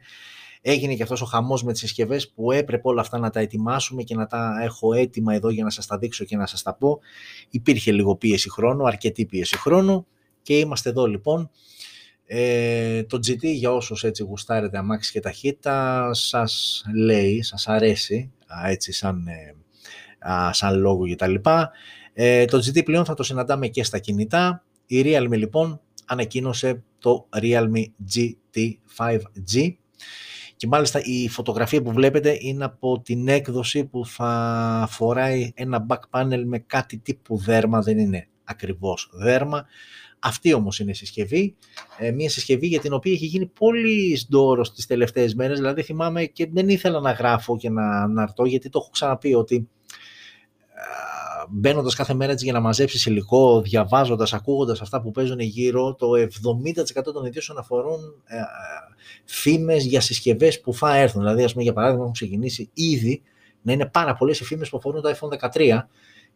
Έγινε και αυτός ο χαμός με τις συσκευές που έπρεπε όλα αυτά να τα ετοιμάσουμε και να τα έχω έτοιμα εδώ για να σας τα δείξω και να σας τα πω. Υπήρχε λίγο πίεση χρόνου, αρκετή πίεση χρόνου και είμαστε εδώ λοιπόν. Ε, το GT για όσους έτσι γουστάρετε αμάξι και ταχύτητα σας λέει, σας αρέσει έτσι σαν, ε, σαν λόγο και τα λοιπά. Ε, το GT πλέον θα το συναντάμε και στα κινητά. Η Realme λοιπόν ανακοίνωσε το Realme GT 5G και μάλιστα η φωτογραφία που βλέπετε είναι από την έκδοση που θα φοράει ένα back panel με κάτι τύπου δέρμα, δεν είναι ακριβώς δέρμα. Αυτή όμως είναι η συσκευή, ε, μια συσκευή για την οποία έχει γίνει πολύ σντόρος τις τελευταίες μέρες, δηλαδή θυμάμαι και δεν ήθελα να γράφω και να, να γιατί το έχω ξαναπεί ότι μπαίνοντας κάθε μέρα έτσι για να μαζέψεις υλικό, διαβάζοντας, ακούγοντας αυτά που παίζουν γύρω, το 70% των ειδήσεων αφορούν ε, ε φήμες για συσκευές που θα έρθουν. Δηλαδή, ας πούμε, για παράδειγμα, έχουν ξεκινήσει ήδη να είναι πάρα πολλές οι φήμες που αφορούν το iPhone 13.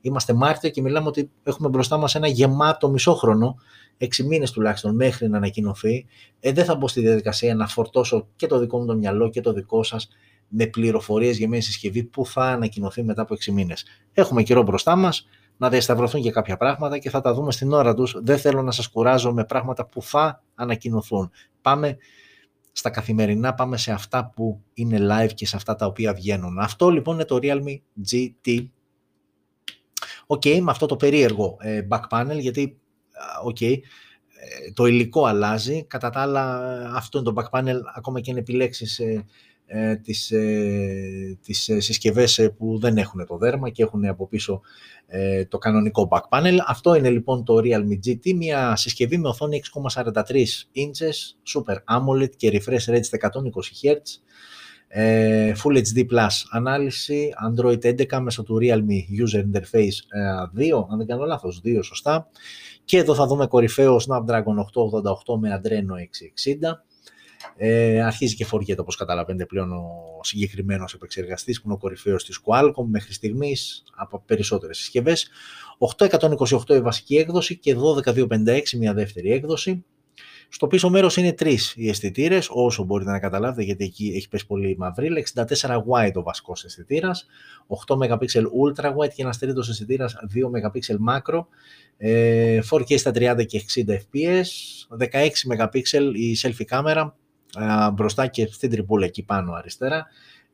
Είμαστε Μάρτιο και μιλάμε ότι έχουμε μπροστά μας ένα γεμάτο μισόχρονο, 6 μήνες τουλάχιστον μέχρι να ανακοινωθεί. Ε, δεν θα μπω στη διαδικασία να φορτώσω και το δικό μου το μυαλό και το δικό σας με πληροφορίες για μια συσκευή που θα ανακοινωθεί μετά από 6 μήνες. Έχουμε καιρό μπροστά μας να διασταυρωθούν και κάποια πράγματα και θα τα δούμε στην ώρα τους. Δεν θέλω να σας κουράζω με πράγματα που θα ανακοινωθούν. Πάμε στα καθημερινά, πάμε σε αυτά που είναι live και σε αυτά τα οποία βγαίνουν. Αυτό λοιπόν είναι το Realme GT. OK, okay, με αυτό το περίεργο ε, back panel, γιατί okay, ε, το υλικό αλλάζει. Κατά τα άλλα, αυτό είναι το back panel, ακόμα και αν επιλέξεις ε, ε, τις, ε, τις ε, συσκευές ε, που δεν έχουν το δέρμα και έχουν από πίσω ε, το κανονικό back panel. Αυτό είναι λοιπόν το Realme GT, μια συσκευή με οθόνη 6,43 inches, Super AMOLED και refresh rate 120 Hz, ε, Full HD Plus ανάλυση, Android 11 μέσω του Realme User Interface 2, αν δεν κάνω λάθος, 2 σωστά. Και εδώ θα δούμε κορυφαίο Snapdragon 888 με Adreno 660. Ε, αρχίζει και φοριέται όπως καταλαβαίνετε πλέον ο συγκεκριμένος επεξεργαστής που είναι ο κορυφαίος της Qualcomm μέχρι στιγμής από περισσότερες συσκευές. 828 η βασική έκδοση και 12256 μια δεύτερη έκδοση. Στο πίσω μέρος είναι τρεις οι αισθητήρες, όσο μπορείτε να καταλάβετε γιατί εκεί έχει πέσει πολύ η μαυρίλα. 64 wide ο βασικός αισθητήρας, 8 MP ultra wide και ένας τρίτος αισθητήρας 2 MP macro, 4K στα 30 και 60 fps, 16 MP η selfie κάμερα, μπροστά και στην τριπούλα εκεί πάνω αριστερά.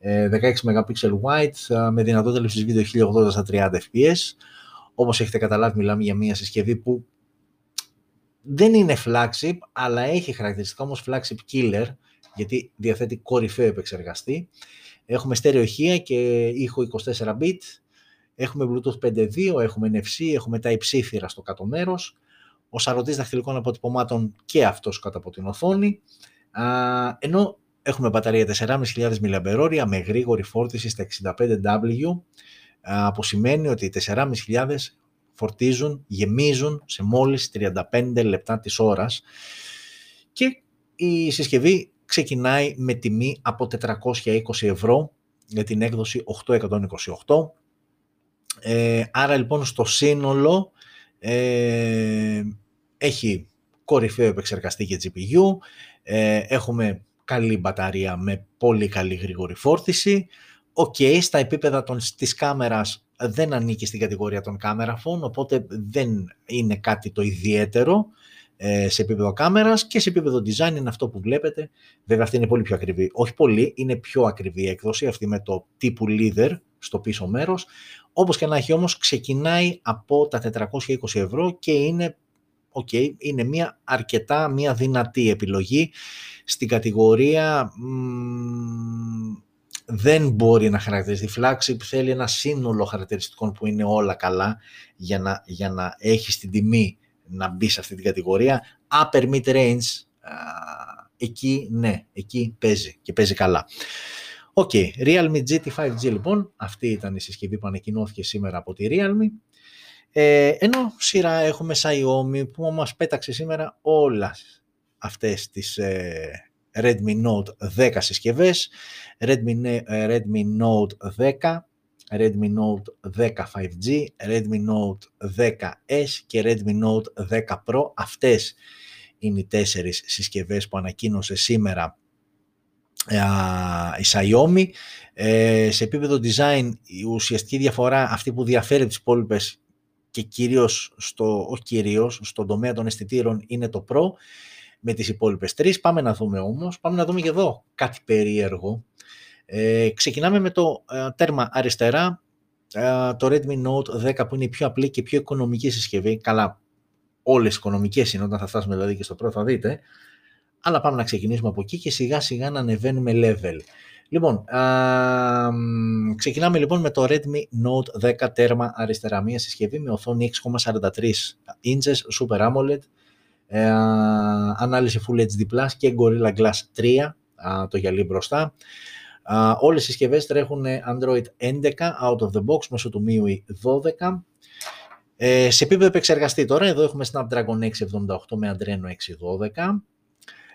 16 ε, MP wide με δυνατότητα λήψης βίντεο 1080 στα 30 fps. Όπως έχετε καταλάβει μιλάμε για μια συσκευή που δεν είναι flagship αλλά έχει χαρακτηριστικά όμως flagship killer γιατί διαθέτει κορυφαίο επεξεργαστή. Έχουμε στερεοχεία και ήχο 24 bit. Έχουμε Bluetooth 5.2, έχουμε NFC, έχουμε τα υψήφυρα στο κάτω μέρος. Ο σαρωτής δαχτυλικών αποτυπωμάτων και αυτός κάτω από την οθόνη ενώ έχουμε μπαταρία 4.500 mAh με γρήγορη φόρτιση στα 65W, που σημαίνει ότι οι 4.500 φορτίζουν, γεμίζουν σε μόλις 35 λεπτά της ώρας και η συσκευή ξεκινάει με τιμή από 420 ευρώ για την έκδοση 828. Ε, άρα λοιπόν στο σύνολο ε, έχει κορυφαίο επεξεργαστή και GPU, ε, έχουμε καλή μπαταρία με πολύ καλή γρήγορη φόρτιση. OK, okay, στα επίπεδα των, της κάμερας δεν ανήκει στην κατηγορία των camera phone, οπότε δεν είναι κάτι το ιδιαίτερο ε, σε επίπεδο κάμερας και σε επίπεδο design είναι αυτό που βλέπετε. Βέβαια αυτή είναι πολύ πιο ακριβή. Όχι πολύ, είναι πιο ακριβή έκδοση αυτή με το τύπου leather στο πίσω μέρος. Όπως και να έχει όμως ξεκινάει από τα 420 ευρώ και είναι οκ, είναι μια αρκετά μια δυνατή επιλογή στην κατηγορία δεν μπορεί να χαρακτηριστεί flagship, θέλει ένα σύνολο χαρακτηριστικών που είναι όλα καλά για να, για να έχει την τιμή να μπει σε αυτή την κατηγορία. Upper mid range, εκεί ναι, εκεί παίζει και παίζει καλά. OK, okay, Realme GT 5G λοιπόν, αυτή ήταν η συσκευή που ανακοινώθηκε σήμερα από τη Realme. Ε, ενώ σειρά έχουμε Xiaomi που μας πέταξε σήμερα όλα αυτές τις ε, Redmi Note 10 συσκευές, Redmi, ε, Redmi Note 10, Redmi Note 10 5G, Redmi Note 10S και Redmi Note 10 Pro. Αυτές είναι οι τέσσερις συσκευές που ανακοίνωσε σήμερα η Xiaomi. Ε, σε επίπεδο design η ουσιαστική διαφορά αυτή που διαφέρει τις υπόλοιπες και κυρίως, στο, όχι κυρίως, στον τομέα των αισθητήρων είναι το Pro με τις υπόλοιπες τρεις. Πάμε να δούμε όμως, πάμε να δούμε και εδώ κάτι περίεργο. Ε, ξεκινάμε με το ε, τέρμα αριστερά, ε, το Redmi Note 10 που είναι η πιο απλή και πιο οικονομική συσκευή. Καλά, όλες οι οικονομικές είναι όταν θα φτάσουμε δηλαδή και στο Pro θα δείτε. Αλλά πάμε να ξεκινήσουμε από εκεί και σιγά σιγά να ανεβαίνουμε level. Λοιπόν, α, ξεκινάμε λοιπόν με το Redmi Note 10 τέρμα αριστερά. Μια συσκευή με οθόνη 6,43 inches Super AMOLED, ε, ανάλυση Full HD Plus και Gorilla Glass 3, το γυαλί μπροστά. Α, όλες οι συσκευές τρέχουν Android 11 out of the box μέσω του MIUI 12. Ε, σε επίπεδο επεξεργαστή τώρα, εδώ έχουμε Snapdragon 678 με Adreno 612.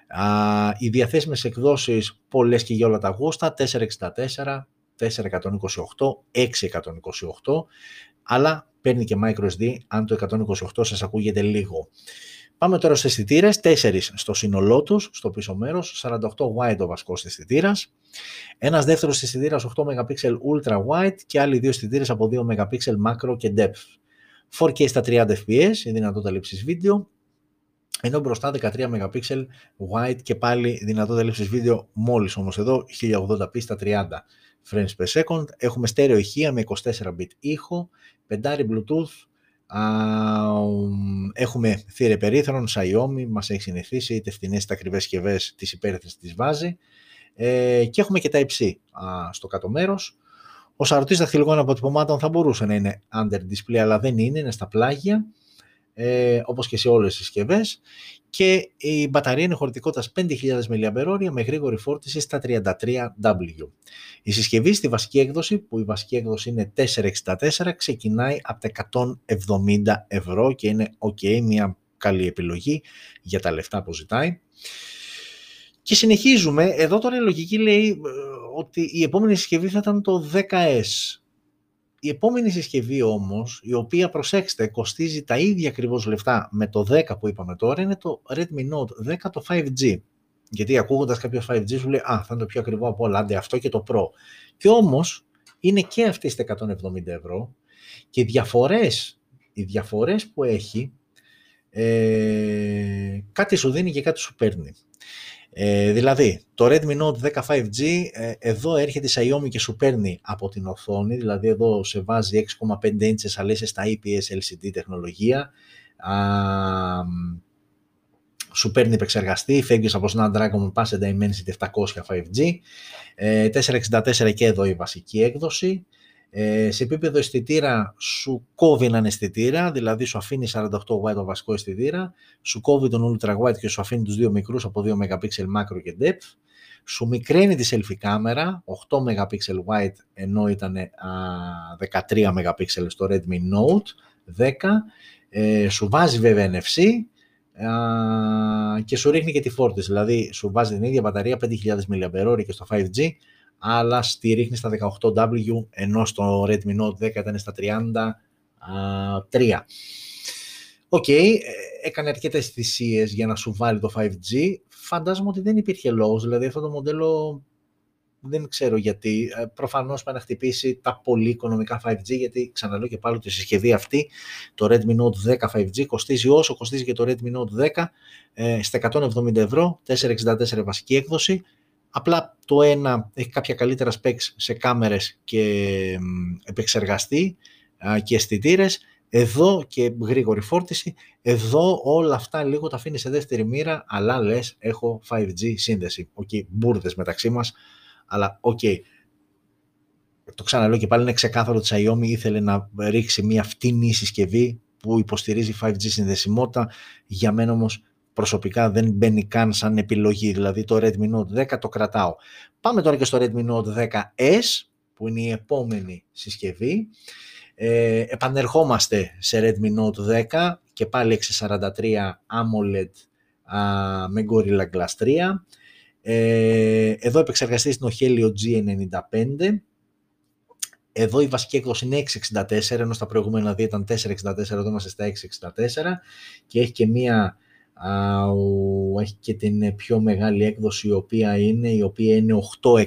Α, οι διαθέσιμες εκδόσεις πολλές και για όλα τα γούστα, 464, 428, 628, αλλά παίρνει και microSD αν το 128 σας ακούγεται λίγο. Πάμε τώρα στις αισθητήρες, 4 στο σύνολό τους, στο πίσω μέρος, 48 wide ο βασικός αισθητήρας. Ένας δεύτερος αισθητήρας 8 MP ultra wide και άλλοι δύο αισθητήρες από 2 MP macro και depth. 4K στα 30 fps, η δυνατότητα λήψης βίντεο, ενώ μπροστά 13 MP wide και πάλι δυνατότητα λήψης βίντεο μόλις όμως εδώ 1080p στα 30 frames per second. Έχουμε στέρεο ηχεία με 24 bit ήχο, πεντάρι bluetooth, έχουμε θύρε περίθρον, Xiaomi, μας έχει συνηθίσει, είτε φθηνές είτε ακριβές συσκευές τις υπέρθυνες τις βάζει ε, και έχουμε και τα υψί στο κάτω μέρος. Ο σαρωτής δαχτυλικών αποτυπωμάτων θα μπορούσε να είναι under display αλλά δεν είναι, είναι στα πλάγια ε, όπως και σε όλες τις συσκευές και η μπαταρία είναι χωρητικότητας 5.000 mAh με γρήγορη φόρτιση στα 33W. Η συσκευή στη βασική έκδοση, που η βασική έκδοση είναι 464, ξεκινάει από τα 170 ευρώ και είναι ok, μια καλή επιλογή για τα λεφτά που ζητάει. Και συνεχίζουμε, εδώ τώρα η λογική λέει ε, ότι η επόμενη συσκευή θα ήταν το 10S. Η επόμενη συσκευή όμως, η οποία προσέξτε κοστίζει τα ίδια ακριβώς λεφτά με το 10 που είπαμε τώρα, είναι το Redmi Note 10 το 5G. Γιατί ακούγοντας κάποιος 5G σου λέει Α, θα είναι το πιο ακριβό από όλα, άντε αυτό και το Pro. Και όμως είναι και αυτή στα 170 ευρώ και οι διαφορές, οι διαφορές που έχει ε, κάτι σου δίνει και κάτι σου παίρνει. Ε, δηλαδή, το Redmi Note 10 5G, ε, εδώ έρχεται η Xiaomi και σου παίρνει από την οθόνη, δηλαδή εδώ σε βάζει 6,5 inches αλλά είσαι στα IPS LCD τεχνολογία, α, σου παίρνει επεξεργαστή, φεύγεις από Snapdragon Pass Dimensity 700 5G, ε, 464 και εδώ η βασική έκδοση, ε, σε επίπεδο αισθητήρα σου κόβει έναν αισθητήρα, δηλαδή σου αφήνει 48 wide το βασικό αισθητήρα, σου κόβει τον ultra wide και σου αφήνει τους δύο μικρούς από 2 MP macro και depth, σου μικραίνει τη selfie κάμερα, 8 MP wide ενώ ήταν 13 MP στο Redmi Note 10, ε, σου βάζει βέβαια NFC και σου ρίχνει και τη φόρτιση, δηλαδή σου βάζει την ίδια μπαταρία 5.000 mAh και στο 5G, αλλά στη ρίχνει στα 18W, ενώ στο Redmi Note 10 ήταν στα 33. OK, okay, έκανε αρκετές θυσίες για να σου βάλει το 5G. Φαντάζομαι ότι δεν υπήρχε λόγος, δηλαδή αυτό το μοντέλο δεν ξέρω γιατί. Ε, προφανώς πάει να χτυπήσει τα πολύ οικονομικά 5G, γιατί ξαναλέω και πάλι ότι η συσκευή αυτή, το Redmi Note 10 5G, κοστίζει όσο κοστίζει και το Redmi Note 10, ε, στα 170 ευρώ, 464 βασική έκδοση, Απλά το ένα έχει κάποια καλύτερα specs σε κάμερες και επεξεργαστή και αισθητήρες. Εδώ και γρήγορη φόρτιση. Εδώ όλα αυτά λίγο τα αφήνεις σε δεύτερη μοίρα, αλλά λες έχω 5G σύνδεση. OK, okay, μπούρδες μεταξύ μας, αλλά OK. Okay. Το ξαναλέω και πάλι είναι ξεκάθαρο ότι η Xiaomi ήθελε να ρίξει μια φτηνή συσκευή που υποστηρίζει 5G συνδεσιμότητα. Για μένα όμως προσωπικά δεν μπαίνει καν σαν επιλογή, δηλαδή το Redmi Note 10 το κρατάω. Πάμε τώρα και στο Redmi Note 10S, που είναι η επόμενη συσκευή. Ε, επανερχόμαστε σε Redmi Note 10 και πάλι 643 AMOLED α, με Gorilla Glass 3. Ε, εδώ επεξεργαστής είναι ο Helio G95. Εδώ η βασική έκδοση είναι 664, ενώ στα προηγούμενα δύο ήταν 464, εδώ είμαστε στα 664 και έχει και μία έχει και την πιο μεγάλη έκδοση η οποία είναι, η οποία είναι 8128.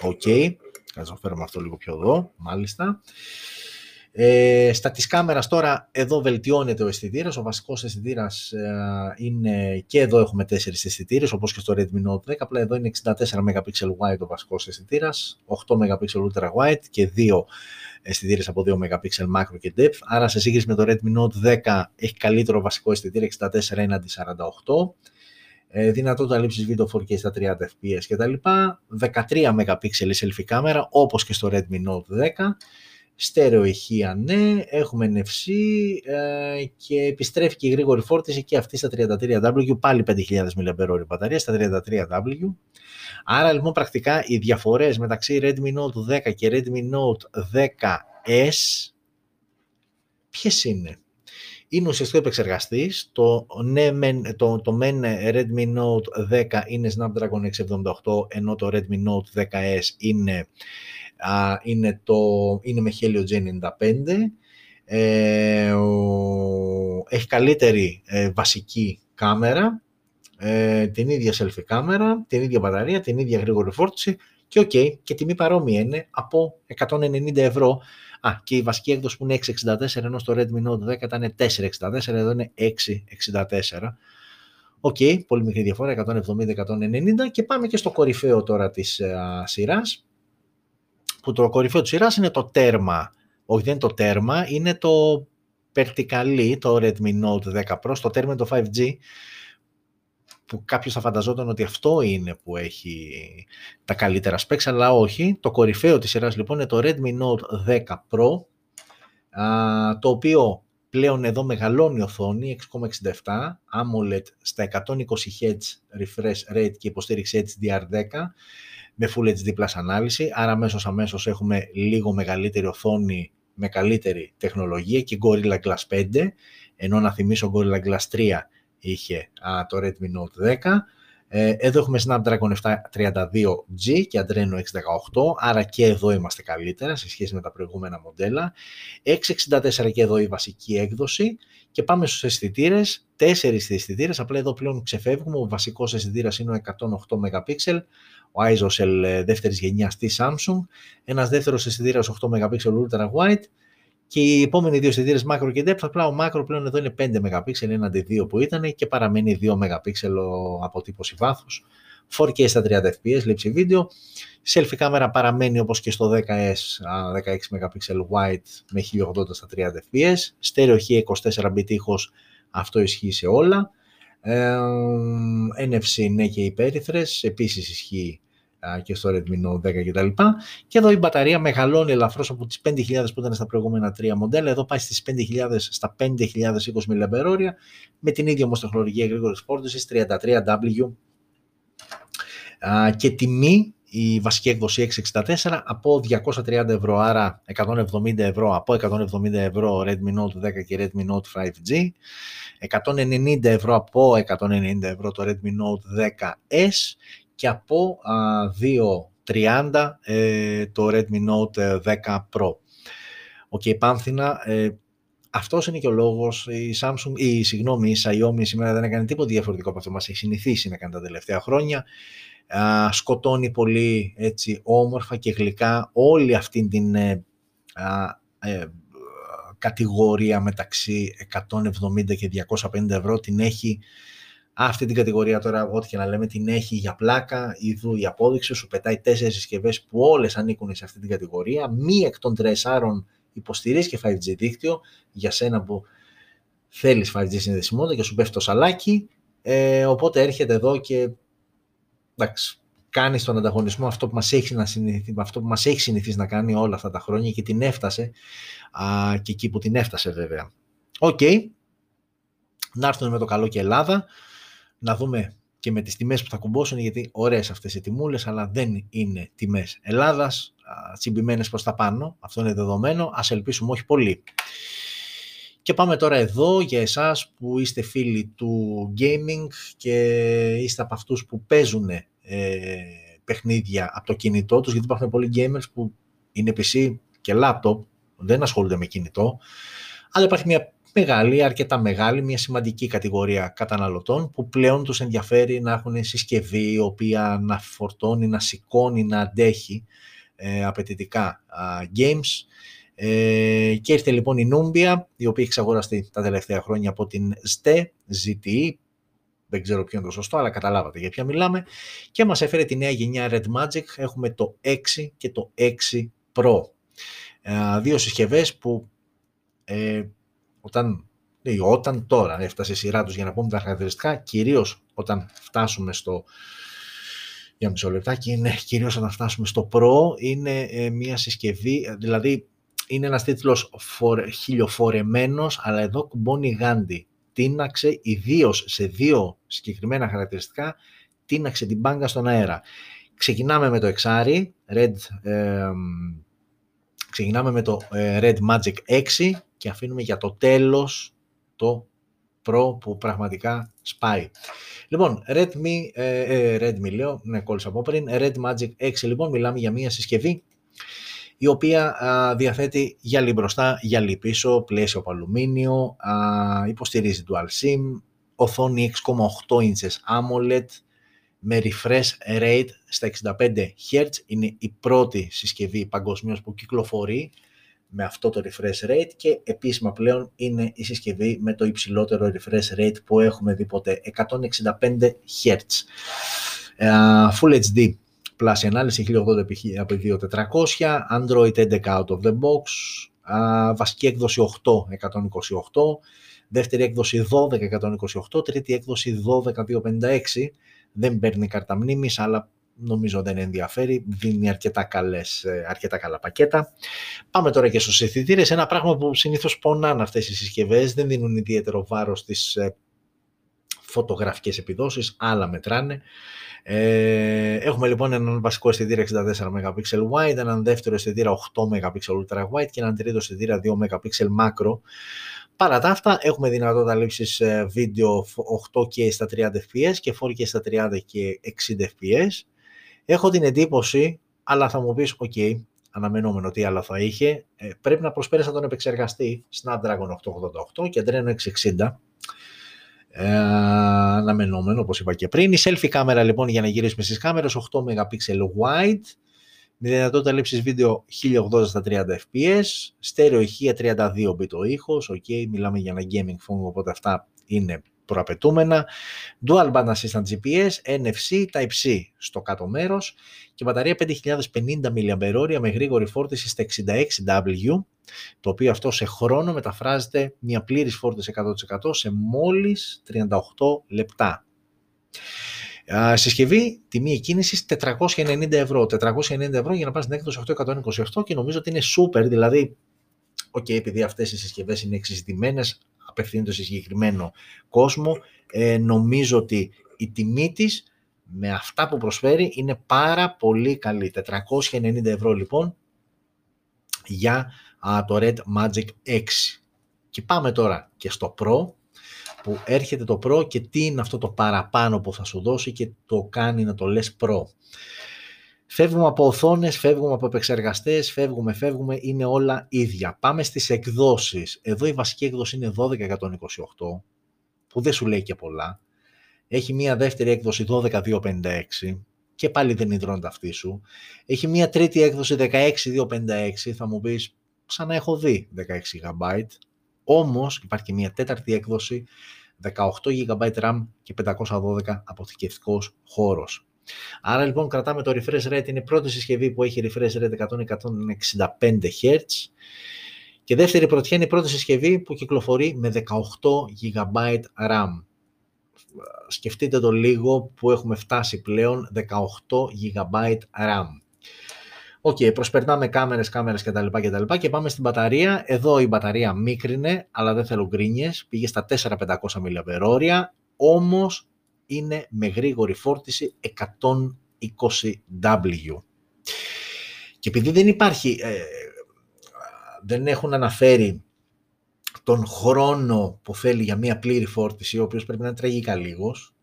OK, okay. να φέρουμε αυτό λίγο πιο εδώ, μάλιστα. Ε, στα της κάμερας τώρα εδώ βελτιώνεται ο αισθητήρας. Ο βασικός αισθητήρας ε, είναι και εδώ έχουμε 4 αισθητήρες, όπως και στο Redmi Note 10. Απλά εδώ είναι 64 MP wide ο βασικός αισθητήρας, 8 MP ultra wide και 2 αισθητήρες από 2 MP macro και depth. Άρα σε σύγκριση με το Redmi Note 10 έχει καλύτερο βασικό αισθητήρα 64 έναντι 48. Ε, δυνατότητα λήψης βίντεο 4K στα 30 fps κτλ. 13 MP selfie κάμερα όπως και στο Redmi Note 10 Στέρεο ηχεία ναι, έχουμε NFC ε, και επιστρέφει και η γρήγορη φόρτιση και αυτή στα 33W, πάλι 5.000 mAh μπαταρία στα 33W. Άρα λοιπόν πρακτικά οι διαφορές μεταξύ Redmi Note 10 και Redmi Note 10S ποιες είναι; Είναι ουσιαστικό επεξεργαστής. Το, ναι, το, το MEN Redmi Note 10 είναι Snapdragon 678, ενώ το Redmi Note 10S είναι είναι, το, είναι με Helio G95. Ε, έχει καλύτερη ε, βασική κάμερα, ε, την ίδια selfie κάμερα, την ίδια μπαταρία, την ίδια γρήγορη φόρτιση και ok, και τιμή παρόμοια είναι από 190 ευρώ. Α, και η βασική έκδοση που είναι 664, ενώ στο Redmi Note 10 ήταν 464, εδώ είναι 664. OK, okay, πολύ μικρή διαφορά, 170-190 και πάμε και στο κορυφαίο τώρα της α, σειράς που το κορυφαίο του σειράς είναι το τέρμα. Όχι, δεν είναι το τέρμα, είναι το περτικαλί, το Redmi Note 10 Pro, το τέρμα είναι το 5G, που κάποιος θα φανταζόταν ότι αυτό είναι που έχει τα καλύτερα specs, αλλά όχι. Το κορυφαίο της σειράς λοιπόν είναι το Redmi Note 10 Pro, το οποίο πλέον εδώ μεγαλώνει η οθόνη 6,67 AMOLED στα 120 Hz refresh rate και υποστήριξη HDR10 με Full HD Plus ανάλυση, άρα αμέσως αμέσως έχουμε λίγο μεγαλύτερη οθόνη με καλύτερη τεχνολογία και Gorilla Glass 5, ενώ να θυμίσω Gorilla Glass 3 είχε το Redmi Note 10. Ε, εδώ έχουμε Snapdragon 732G και Adreno 618, άρα και εδώ είμαστε καλύτερα σε σχέση με τα προηγούμενα μοντέλα. 664 και εδώ η βασική έκδοση και πάμε στους αισθητήρες. Τέσσερις αισθητήρες, απλά εδώ πλέον ξεφεύγουμε. Ο βασικός αισθητήρας είναι ο 108 MP, ο ISOCELL ε, δεύτερης γενιάς της Samsung, ένας δεύτερος αισθητήρας 8 MP ultra wide και οι επόμενοι δύο αισθητήρε macro και depth, απλά ο macro πλέον εδώ είναι 5 MP έναντι 2 που ήταν και παραμένει 2 MP αποτύπωση βάθους. 4K στα 30 fps, λήψη βίντεο. Selfie κάμερα παραμένει όπως και στο 10S, 16 MP wide με 1080 στα 30 fps. Στέρεο H 24 bit ήχος, αυτό ισχύει σε όλα. Ε, NFC ναι και οι περίθρες, επίσης ισχύει και στο Redmi Note 10 κτλ. Και εδώ η μπαταρία μεγαλώνει ελαφρώς από τις 5.000 που ήταν στα προηγούμενα τρία μοντέλα. Εδώ πάει στις 5.000 στα 5.020 mAh με την ίδια όμως τεχνολογία γρήγορης φόρτισης 33W και τιμή η βασική έκδοση 664 από 230 ευρώ, άρα 170 ευρώ από 170 ευρώ Redmi Note 10 και Redmi Note 5G, 190 ευρώ από 190 ευρώ το Redmi Note 10S και από 230 ε, το Redmi Note 10 Pro. OK, okay, πάμφθηνα, ε, αυτός είναι και ο λόγος. Η Samsung, ή συγγνώμη, η Xiaomi σήμερα δεν έκανε τίποτα διαφορετικό από αυτό που μας έχει συνηθίσει να κάνει τα τελευταία χρόνια σκοτώνει πολύ έτσι όμορφα και γλυκά όλη αυτή την ε, ε, κατηγορία μεταξύ 170 και 250 ευρώ την έχει αυτή την κατηγορία τώρα, ό,τι και να λέμε, την έχει για πλάκα, ειδού η απόδειξη, σου πετάει τέσσερις συσκευές που όλες ανήκουν σε αυτή την κατηγορία, μία εκ των τεσσάρων υποστηρίζεις και 5G δίκτυο, για σένα που θέλεις 5G συνδεσιμότητα και σου πέφτει το σαλάκι, ε, οπότε έρχεται εδώ και εντάξει, κάνεις στον ανταγωνισμό αυτό που μας έχει, να συνηθίσει, αυτό που μας έχει συνηθίσει να κάνει όλα αυτά τα χρόνια και την έφτασε α, και εκεί που την έφτασε βέβαια. OK, okay. να έρθουν με το καλό και Ελλάδα, να δούμε και με τις τιμές που θα κουμπώσουν, γιατί ωραίες αυτές οι τιμούλες, αλλά δεν είναι τιμές Ελλάδας, τσιμπημένες προς τα πάνω, αυτό είναι δεδομένο, ας ελπίσουμε όχι πολύ. Και πάμε τώρα εδώ για εσάς που είστε φίλοι του gaming και είστε από αυτούς που παίζουν ε, παιχνίδια από το κινητό τους, γιατί υπάρχουν πολλοί gamers που είναι PC και laptop, δεν ασχολούνται με κινητό, αλλά υπάρχει μια μεγάλη, αρκετά μεγάλη, μια σημαντική κατηγορία καταναλωτών που πλέον τους ενδιαφέρει να έχουν συσκευή η οποία να φορτώνει, να σηκώνει, να αντέχει ε, απαιτητικά games. Ε, και ήρθε λοιπόν η Numbia, η οποία έχει εξαγοραστεί τα τελευταία χρόνια από την STE, ZTE, δεν ξέρω ποιο είναι το σωστό, αλλά καταλάβατε για ποια μιλάμε, και μας έφερε τη νέα γενιά Red Magic, έχουμε το 6 και το 6 Pro. Ε, δύο συσκευές που ε, όταν, ναι, όταν τώρα έφτασε η σειρά τους για να πούμε τα χαρακτηριστικά, κυρίως όταν φτάσουμε στο για μισό λεπτάκι, είναι κυρίως όταν φτάσουμε στο Pro, είναι ε, μια συσκευή, ε, δηλαδή είναι ένας τίτλος φορε, χιλιοφορεμένος, αλλά εδώ κουμπώνει γάντι. Τίναξε ιδίως σε δύο συγκεκριμένα χαρακτηριστικά, τίναξε την μπάγκα στον αέρα. Ξεκινάμε με το εξάρι, Red, ε, ξεκινάμε με το ε, Red Magic 6 και αφήνουμε για το τέλος το Pro που πραγματικά σπάει. Λοιπόν, Redmi, ε, ε, Redmi λέω, ναι κόλλησα από πριν, Red Magic 6 λοιπόν, μιλάμε για μια συσκευή η οποία διαθέτει γυαλί μπροστά, γυαλί πίσω, πλαίσιο από αλουμίνιο, α, υποστηρίζει Dual SIM, οθόνη 6,8 inches AMOLED με refresh rate στα 65 Hz. Είναι η πρώτη συσκευή παγκοσμίως που κυκλοφορεί με αυτό το refresh rate και επίσημα πλέον είναι η συσκευή με το υψηλότερο refresh rate που έχουμε δει ποτέ, 165 Hz. Full HD Plus η ανάλυση 1080x2400, Android 11 out of the box, βασική έκδοση 8 128, δεύτερη έκδοση 12 128, τρίτη έκδοση 12 256, δεν παίρνει κάρτα μνήμης, αλλά νομίζω δεν ενδιαφέρει, δίνει αρκετά, καλές, ε, αρκετά καλά πακέτα. Πάμε τώρα και στους αισθητήρες, ένα πράγμα που συνήθως πονάνε αυτές οι συσκευές, δεν δίνουν ιδιαίτερο βάρος στις ε, φωτογραφικές επιδόσεις, άλλα μετράνε. Ε, έχουμε λοιπόν έναν βασικό αισθητήρα 64 MP wide, έναν δεύτερο αισθητήρα 8 MP ultra wide και έναν τρίτο αισθητήρα 2 MP macro. Παρά τα αυτά έχουμε δυνατότητα λήψης ε, βίντεο 8K στα 30 fps και 4K στα 30 και 60 fps. Έχω την εντύπωση, αλλά θα μου πεις, ok, αναμενόμενο τι άλλο θα είχε, ε, πρέπει να προσπέρεις να τον επεξεργαστεί Snapdragon 888 και Adreno 660 ε, αναμενόμενο όπως είπα και πριν. Η selfie κάμερα λοιπόν για να γυρίσουμε στις κάμερες 8 MP wide. Με δυνατότητα λήψης βίντεο 1080 στα 30 fps, στέρεο ηχεία 32 bit ο ήχος, ok, μιλάμε για ένα gaming phone οπότε αυτά είναι προαπαιτούμενα, Dual Band Assistant GPS, NFC, Type-C στο κάτω μέρος και μπαταρία 5050 mAh με γρήγορη φόρτιση στα 66W, το οποίο αυτό σε χρόνο μεταφράζεται μια πλήρης φόρτιση 100% σε μόλις 38 λεπτά. συσκευή, τιμή εκκίνησης 490 ευρώ. 490 ευρώ για να πας στην έκδοση 828 και νομίζω ότι είναι super, δηλαδή, OK, okay, επειδή αυτές οι συσκευές είναι εξειδικευμένες, απευθύνονται σε συγκεκριμένο κόσμο. Ε, νομίζω ότι η τιμή της με αυτά που προσφέρει είναι πάρα πολύ καλή. 490 ευρώ λοιπόν για το Red Magic 6. Και πάμε τώρα και στο Pro που έρχεται το Pro και τι είναι αυτό το παραπάνω που θα σου δώσει και το κάνει να το λες Pro. Φεύγουμε από οθόνες, φεύγουμε από επεξεργαστές, φεύγουμε, φεύγουμε, είναι όλα ίδια. Πάμε στις εκδόσεις. Εδώ η βασική έκδοση είναι 12128, που δεν σου λέει και πολλά. Έχει μία δεύτερη έκδοση 12256 και πάλι δεν υδρώνει αυτή σου. Έχει μία τρίτη έκδοση 16256, θα μου πεις, σαν να έχω δει 16 GB. Όμως υπάρχει και μία τέταρτη έκδοση 18 GB RAM και 512 αποθηκευτικός χώρος. Άρα λοιπόν κρατάμε το refresh rate, είναι η πρώτη συσκευή που έχει refresh rate 165 Hz και δεύτερη πρωτιά είναι η πρώτη συσκευή που κυκλοφορεί με 18 GB RAM. Σκεφτείτε το λίγο που έχουμε φτάσει πλέον 18 GB RAM. OK, okay, προσπερνάμε κάμερες, κάμερες κτλ, κτλ. Και πάμε στην μπαταρία. Εδώ η μπαταρία μίκρινε, αλλά δεν θέλω γκρίνιες. Πήγε στα 4500 mAh, όμως είναι με γρήγορη φόρτιση 120W. Και επειδή δεν υπάρχει, ε, δεν έχουν αναφέρει τον χρόνο που θέλει για μία πλήρη φόρτιση, ο οποίος πρέπει να είναι τραγικά λίγος,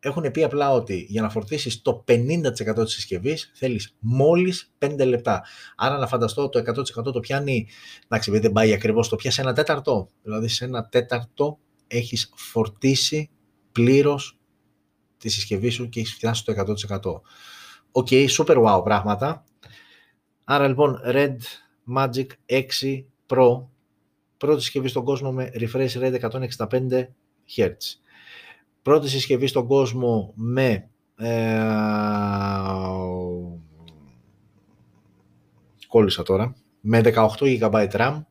έχουν πει απλά ότι για να φορτίσεις το 50% της συσκευής θέλεις μόλις 5 λεπτά. Άρα να φανταστώ το 100% το πιάνει, εντάξει δεν πάει ακριβώς, το πιάσει ένα τέταρτο. Δηλαδή σε ένα τέταρτο έχεις φορτίσει πλήρως τη συσκευή σου και έχεις φτιάσει το 100%. OK, okay, super wow πράγματα. Άρα λοιπόν Red Magic 6 Pro, πρώτη συσκευή στον κόσμο με refresh rate 165 Hz. Πρώτη συσκευή στον κόσμο με ε, κόλλησα τώρα, με 18 GB RAM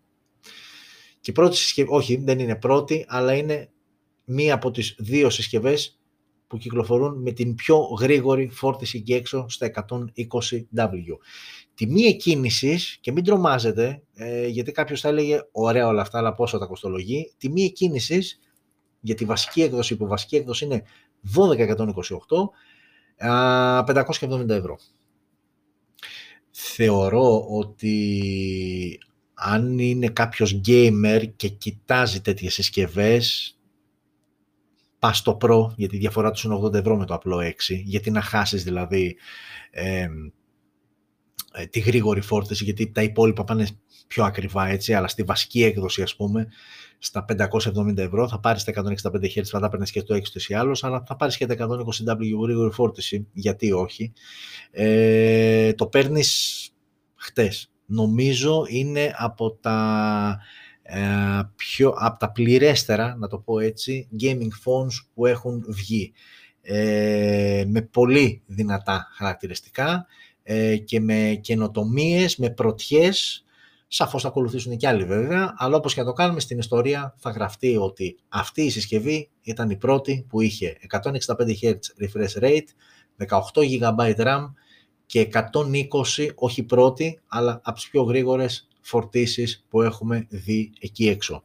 και πρώτη συσκευή, όχι δεν είναι πρώτη, αλλά είναι μία από τις δύο συσκευές που κυκλοφορούν με την πιο γρήγορη φόρτιση και έξω στα 120W. Τιμή εκκίνησης, και μην τρομάζετε, ε, γιατί κάποιος θα έλεγε ωραία όλα αυτά, αλλά πόσο τα κοστολογεί, τιμή εκκίνησης για τη βασική έκδοση, που βασική έκδοση είναι 1228, 570 ευρώ. Θεωρώ ότι αν είναι κάποιος gamer και κοιτάζει τέτοιες συσκευές, πά στο Pro, γιατί η διαφορά τους είναι 80 ευρώ με το απλό 6, γιατί να χάσεις δηλαδή ε, τη γρήγορη φόρτιση, γιατί τα υπόλοιπα πάνε πιο ακριβά έτσι, αλλά στη βασική έκδοση ας πούμε, στα 570 ευρώ, θα πάρεις τα 165 Hz, θα παίρνεις και το 6 ή άλλως, αλλά θα πάρεις και τα 120W γρήγορη φόρτιση, γιατί όχι. Ε, το παίρνεις χτες. Νομίζω είναι από τα ε, πιο, από τα πληρέστερα, να το πω έτσι, gaming phones που έχουν βγει. Ε, με πολύ δυνατά χαρακτηριστικά ε, και με καινοτομίες, με πρωτιές Σαφώς θα ακολουθήσουν και άλλοι βέβαια, αλλά όπως και να το κάνουμε στην ιστορία θα γραφτεί ότι αυτή η συσκευή ήταν η πρώτη που είχε 165 Hz refresh rate, 18 GB RAM και 120, όχι πρώτη, αλλά από τις πιο γρήγορες φορτίσεις που έχουμε δει εκεί έξω.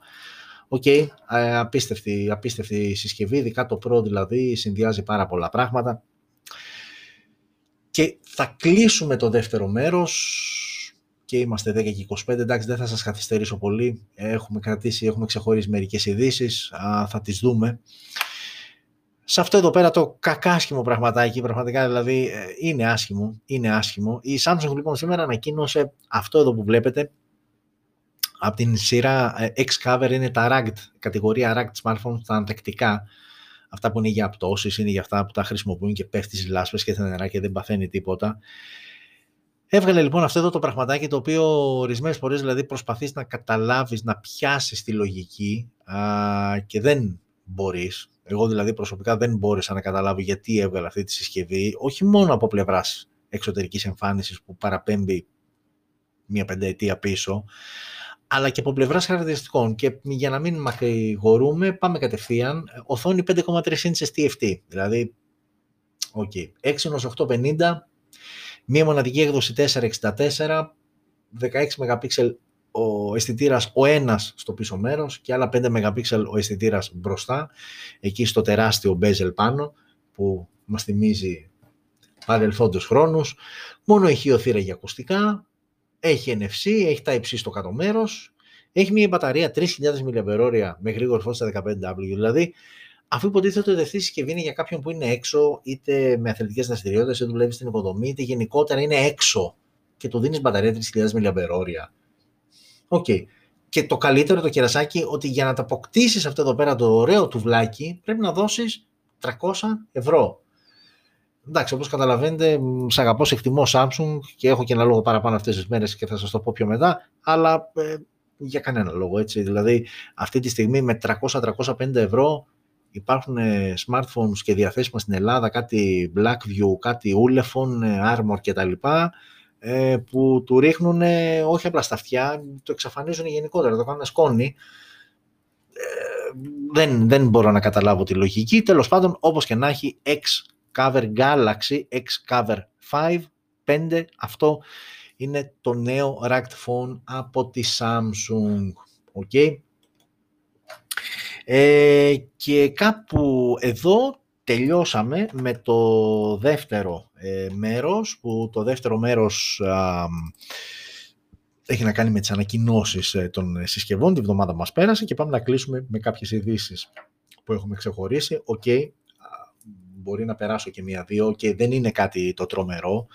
OK, okay, απίστευτη, απίστευτη συσκευή, ειδικά το Pro δηλαδή, συνδυάζει πάρα πολλά πράγματα. Και θα κλείσουμε το δεύτερο μέρος και είμαστε 10 και 25, εντάξει δεν θα σας καθυστερήσω πολύ, έχουμε κρατήσει, έχουμε ξεχωρίσει μερικές ειδήσεις, θα τις δούμε. Σε αυτό εδώ πέρα το κακάσχημο πραγματάκι, πραγματικά δηλαδή ε, είναι άσχημο, είναι άσχημο. Η Samsung λοιπόν σήμερα ανακοίνωσε αυτό εδώ που βλέπετε, από την σειρά ε, X-Cover είναι τα ragged, κατηγορία ragged smartphones, τα ανθεκτικά, αυτά που είναι για πτώσεις, είναι για αυτά που τα χρησιμοποιούν και πέφτει στις λάσπες και τα νερά και δεν παθαίνει τίποτα. Έβγαλε λοιπόν αυτό εδώ το πραγματάκι το οποίο ορισμένες φορές δηλαδή προσπαθείς να καταλάβεις, να πιάσεις τη λογική α, και δεν μπορείς. Εγώ δηλαδή προσωπικά δεν μπόρεσα να καταλάβω γιατί έβγαλε αυτή τη συσκευή, όχι μόνο από πλευράς εξωτερικής εμφάνισης που παραπέμπει μία πενταετία πίσω, αλλά και από πλευράς χαρακτηριστικών. Και για να μην μακρηγορούμε, πάμε κατευθείαν. Οθόνη 5,3 inches TFT, δηλαδή, okay, 6 850, μία μοναδική έκδοση 464, 16 MP ο αισθητήρας ο ένας στο πίσω μέρος και άλλα 5 MP ο αισθητήρας μπροστά, εκεί στο τεράστιο bezel πάνω, που μας θυμίζει παρελθόντος χρόνους. Μονό ηχείο θύρα για ακουστικά, έχει NFC, έχει Type-C στο κάτω μέρος, έχει μια μπαταρία 3.000 mAh με γρήγορη φόρτιση στα 15W. Δηλαδή, αφού υποτίθεται ότι αυτή η συσκευή είναι για κάποιον που είναι έξω, είτε με αθλητικές δραστηριότητες, είτε δουλεύει στην οικοδομή, είτε γενικότερα είναι έξω και του δίνεις μπαταρία 3.000 mAh. OK. Okay. Και το καλύτερο το κερασάκι ότι για να τα αποκτήσεις αυτό εδώ πέρα το ωραίο τουβλάκι πρέπει να δώσεις 300 ευρώ εντάξει, όπως καταλαβαίνετε, σ' αγαπώ, σε εκτιμώ Samsung και έχω και ένα λόγο παραπάνω αυτές τις μέρες και θα σας το πω πιο μετά, αλλά ε, για κανένα λόγο, έτσι. Δηλαδή, αυτή τη στιγμή με 300-305 ευρώ υπάρχουν ε, smartphones και διαθέσιμα στην Ελλάδα, κάτι Blackview, κάτι Ulefone, ε, Armor κτλ. Ε, που του ρίχνουν όχι απλά στα αυτιά, το εξαφανίζουν γενικότερα, το κάνουν σκόνη. Ε, δεν, δεν μπορώ να καταλάβω τη λογική. Τέλος πάντων, όπως και να έχει, X Cover Galaxy X Cover 5, 5, αυτό είναι το νέο racked phone από τη Samsung. Okay. Ε, και κάπου εδώ τελειώσαμε με το δεύτερο ε, μέρος, που το δεύτερο μέρος έχει να κάνει με τις ανακοινώσεις ε, των συσκευών, την εβδομάδα μας πέρασε και πάμε να κλείσουμε με κάποιες ειδήσεις που έχουμε ξεχωρίσει. Οκ, μπορεί να περάσω και μία-δύο και δεν είναι κάτι το τρομερό.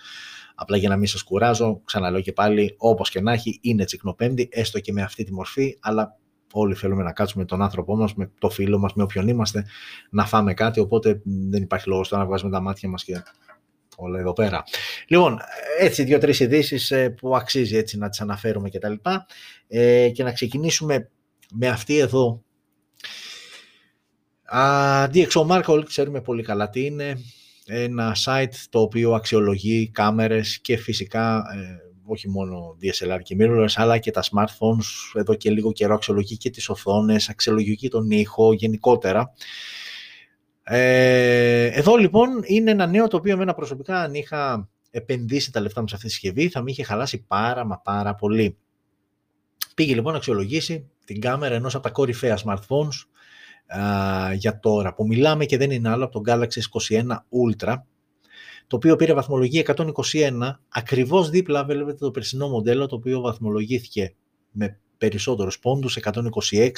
Απλά για να μην σας κουράζω, ξαναλέω και πάλι, όπως και να έχει, είναι τσικνοπέμπτη, έστω και με αυτή τη μορφή, αλλά όλοι θέλουμε να κάτσουμε με τον άνθρωπό μας, με το φίλο μας, με όποιον είμαστε, να φάμε κάτι, οπότε δεν υπάρχει λόγος τώρα να βγάζουμε τα μάτια μας και όλα εδώ πέρα. Λοιπόν, έτσι δύο-τρεις ειδήσεις ε, που αξίζει έτσι να τις αναφέρουμε και τα λοιπά ε, και να ξεκινήσουμε με αυτή εδώ. DxO Mark, όλοι ξέρουμε πολύ καλά τι είναι. Ένα site το οποίο αξιολογεί κάμερες και φυσικά ε, όχι μόνο DSLR και mirrorless, αλλά και τα smartphones. Εδώ και λίγο καιρό αξιολογεί και τις οθόνες, αξιολογεί τον ήχο γενικότερα. Ε, εδώ λοιπόν είναι ένα νέο το οποίο εμένα προσωπικά αν είχα επενδύσει τα λεφτά μου σε αυτή τη συσκευή θα με είχε χαλάσει πάρα μα πάρα πολύ. Πήγε λοιπόν να αξιολογήσει την κάμερα ενός από τα κορυφαία smartphones α, για τώρα που μιλάμε και δεν είναι άλλο από τον Galaxy S21 Ultra το οποίο πήρε βαθμολογία 121, ακριβώς δίπλα βλέπετε το περσινό μοντέλο το οποίο βαθμολογήθηκε με περισσότερους πόντους, 126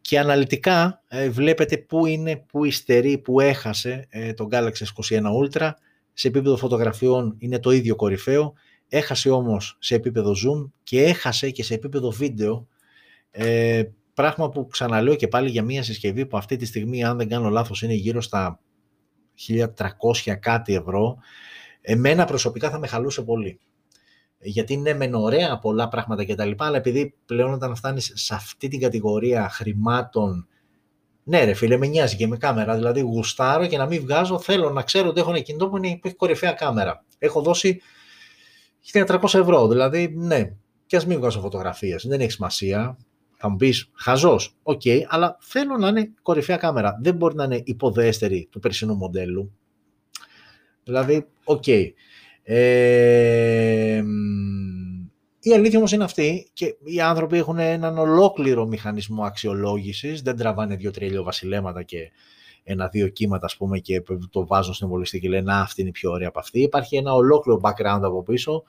και αναλυτικά ε, βλέπετε πού είναι, πού υστερεί, πού έχασε ε, το Galaxy S21 Ultra. Σε επίπεδο φωτογραφιών είναι το ίδιο κορυφαίο, έχασε όμως σε επίπεδο zoom και έχασε και σε επίπεδο βίντεο, ε, πράγμα που ξαναλέω και πάλι για μια συσκευή που αυτή τη στιγμή αν δεν κάνω λάθος είναι γύρω στα 1300 κάτι ευρώ, εμένα προσωπικά θα με χαλούσε πολύ. Γιατί είναι μεν ωραία πολλά πράγματα και τα λοιπά, αλλά επειδή πλέον όταν φτάνεις σε αυτή την κατηγορία χρημάτων, ναι ρε φίλε, με νοιάζει και με κάμερα, δηλαδή γουστάρω και να μην βγάζω, θέλω να ξέρω ότι έχω ένα κινητό που, είναι, που έχει κορυφαία κάμερα. Έχω δώσει 1300 ευρώ, δηλαδή ναι, και ας μην βγάζω φωτογραφίες, δεν έχει σημασία, θα μου πεις χαζός, ok, okay, αλλά θέλω να είναι κορυφαία κάμερα. Δεν μπορεί να είναι υποδέστερη του περσινού μοντέλου. Δηλαδή, ok. Okay. Ε, η αλήθεια όμως είναι αυτή και οι άνθρωποι έχουν έναν ολόκληρο μηχανισμό αξιολόγησης, δεν τραβάνε δύο-τρία βασιλέματα και ένα-δύο κύματα ας πούμε και το βάζουν στην εμβολιστή και λένε αυτή είναι η πιο ωραία από αυτή. Υπάρχει ένα ολόκληρο background από πίσω.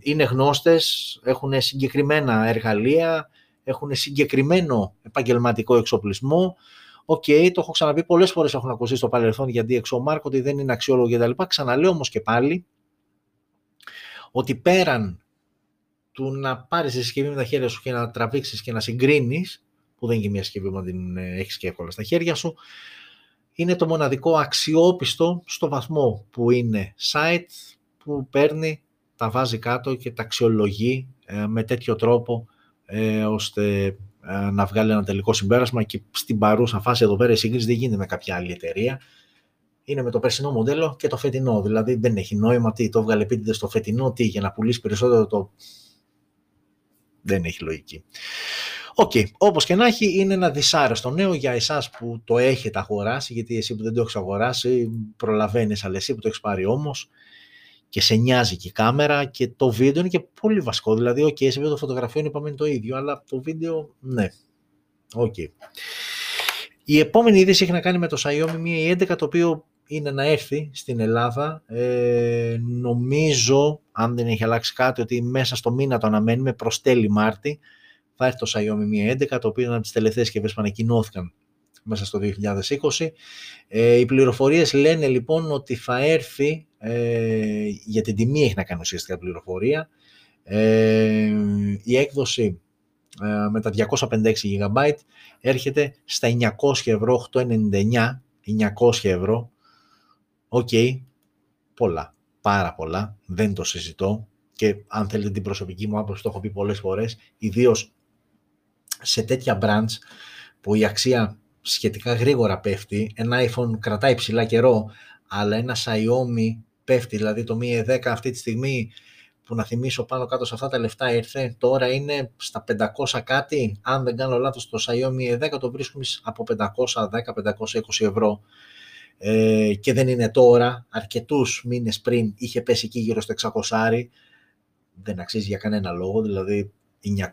Είναι γνώστες, έχουν συγκεκριμένα εργαλεία, έχουν συγκεκριμένο επαγγελματικό εξοπλισμό Ok, okay, το έχω ξαναπεί πολλές φορές έχουν ακουστεί στο παρελθόν για DxO Mark ότι δεν είναι αξιόλογο κτλ. Ξαναλέω όμως και πάλι ότι πέραν του να πάρεις τη συσκευή με τα χέρια σου και να τραβήξεις και να συγκρίνεις, που δεν είναι και μια συσκευή που την ε, έχεις και εύκολα στα χέρια σου, είναι το μοναδικό αξιόπιστο στο βαθμό που είναι site που παίρνει, τα βάζει κάτω και τα αξιολογεί ε, με τέτοιο τρόπο ε, ώστε ε, να βγάλει ένα τελικό συμπέρασμα και στην παρούσα φάση εδώ πέρα η σύγκριση δεν γίνεται με κάποια άλλη εταιρεία. Είναι με το περσινό μοντέλο και το φετινό. Δηλαδή δεν έχει νόημα τι το βγάλε επίτηδε στο φετινό, τι για να πουλήσει περισσότερο το. Δεν έχει λογική. Ok, okay. όπως και να έχει, είναι ένα δυσάρεστο νέο για εσάς που το έχετε αγοράσει, γιατί εσύ που δεν το έχεις αγοράσει, προλαβαίνεις, αλλά εσύ που το έχεις πάρει όμως, και σε νοιάζει και η κάμερα και το βίντεο είναι και πολύ βασικό. Δηλαδή, ok, σε επίπεδο φωτογραφιών είπαμε είναι το ίδιο, αλλά το βίντεο, ναι. Ok. Okay. Η επόμενη είδηση έχει να κάνει με το Xiaomi Mi 11, το οποίο είναι να έρθει στην Ελλάδα. Ε, νομίζω, αν δεν έχει αλλάξει κάτι, ότι μέσα στο μήνα το αναμένουμε προς τέλη Μάρτη. Θα έρθει το Xiaomi Mi 11, το οποίο είναι από τις τελευταίες συσκευές που ανακοινώθηκαν μέσα στο 2020. Ε, οι πληροφορίες λένε λοιπόν ότι θα έρθει, ε, για την τιμή έχει να κάνει ουσιαστικά πληροφορία, ε, η έκδοση ε, με τα 256 GB έρχεται στα 900 ευρώ, 899, 900 ευρώ. Ok, okay, πολλά, πάρα πολλά, δεν το συζητώ και αν θέλετε την προσωπική μου άποψη, το έχω πει πολλές φορές, ιδίως σε τέτοια branch που η αξία σχετικά γρήγορα πέφτει, ένα iPhone κρατάει ψηλά καιρό, αλλά ένα Xiaomi πέφτει, δηλαδή το Mi 10 αυτή τη στιγμή που να θυμίσω πάνω κάτω σε αυτά τα λεφτά ήρθε, τώρα είναι στα 500 κάτι, αν δεν κάνω λάθος το Xiaomi 10 το βρίσκουμε από 510-520 ευρώ. Ε, και δεν είναι τώρα, αρκετούς μήνες πριν είχε πέσει εκεί γύρω στο 600 δεν αξίζει για κανένα λόγο, δηλαδή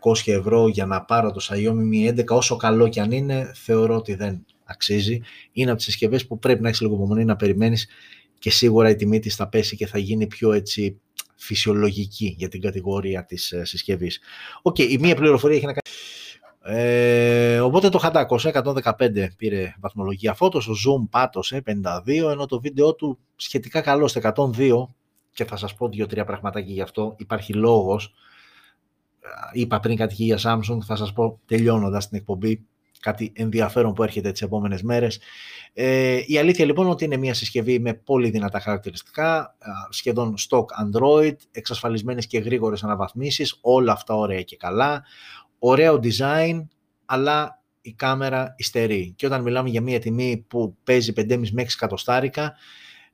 900 ευρώ για να πάρω το Xiaomi Mi 11, όσο καλό και αν είναι, θεωρώ ότι δεν αξίζει. Είναι από τις συσκευές που πρέπει να έχεις λίγο υπομονή να περιμένεις και σίγουρα η τιμή της θα πέσει και θα γίνει πιο έτσι φυσιολογική για την κατηγορία της ε, συσκευής. Ok, okay, η μία πληροφορία έχει να κάνει... Ε, οπότε το χαντάκωσε, 115 πήρε βαθμολογία photos, ο zoom πάτωσε 52, ενώ το βίντεο του σχετικά καλό στο 102 και θα σας πω δύο-τρία πραγματάκια γι' αυτό, υπάρχει λόγος. Είπα πριν κάτι για Samsung, θα σας πω τελειώνοντας την εκπομπή κάτι ενδιαφέρον που έρχεται τις επόμενες μέρες. Ε, η αλήθεια λοιπόν ότι είναι μια συσκευή με πολύ δυνατά χαρακτηριστικά, σχεδόν stock Android, εξασφαλισμένες και γρήγορες αναβαθμίσεις, όλα αυτά ωραία και καλά, ωραίο design, αλλά η κάμερα υστερεί. Και όταν μιλάμε για μια τιμή που παίζει 5,5 με 6 εκατοστάρικα,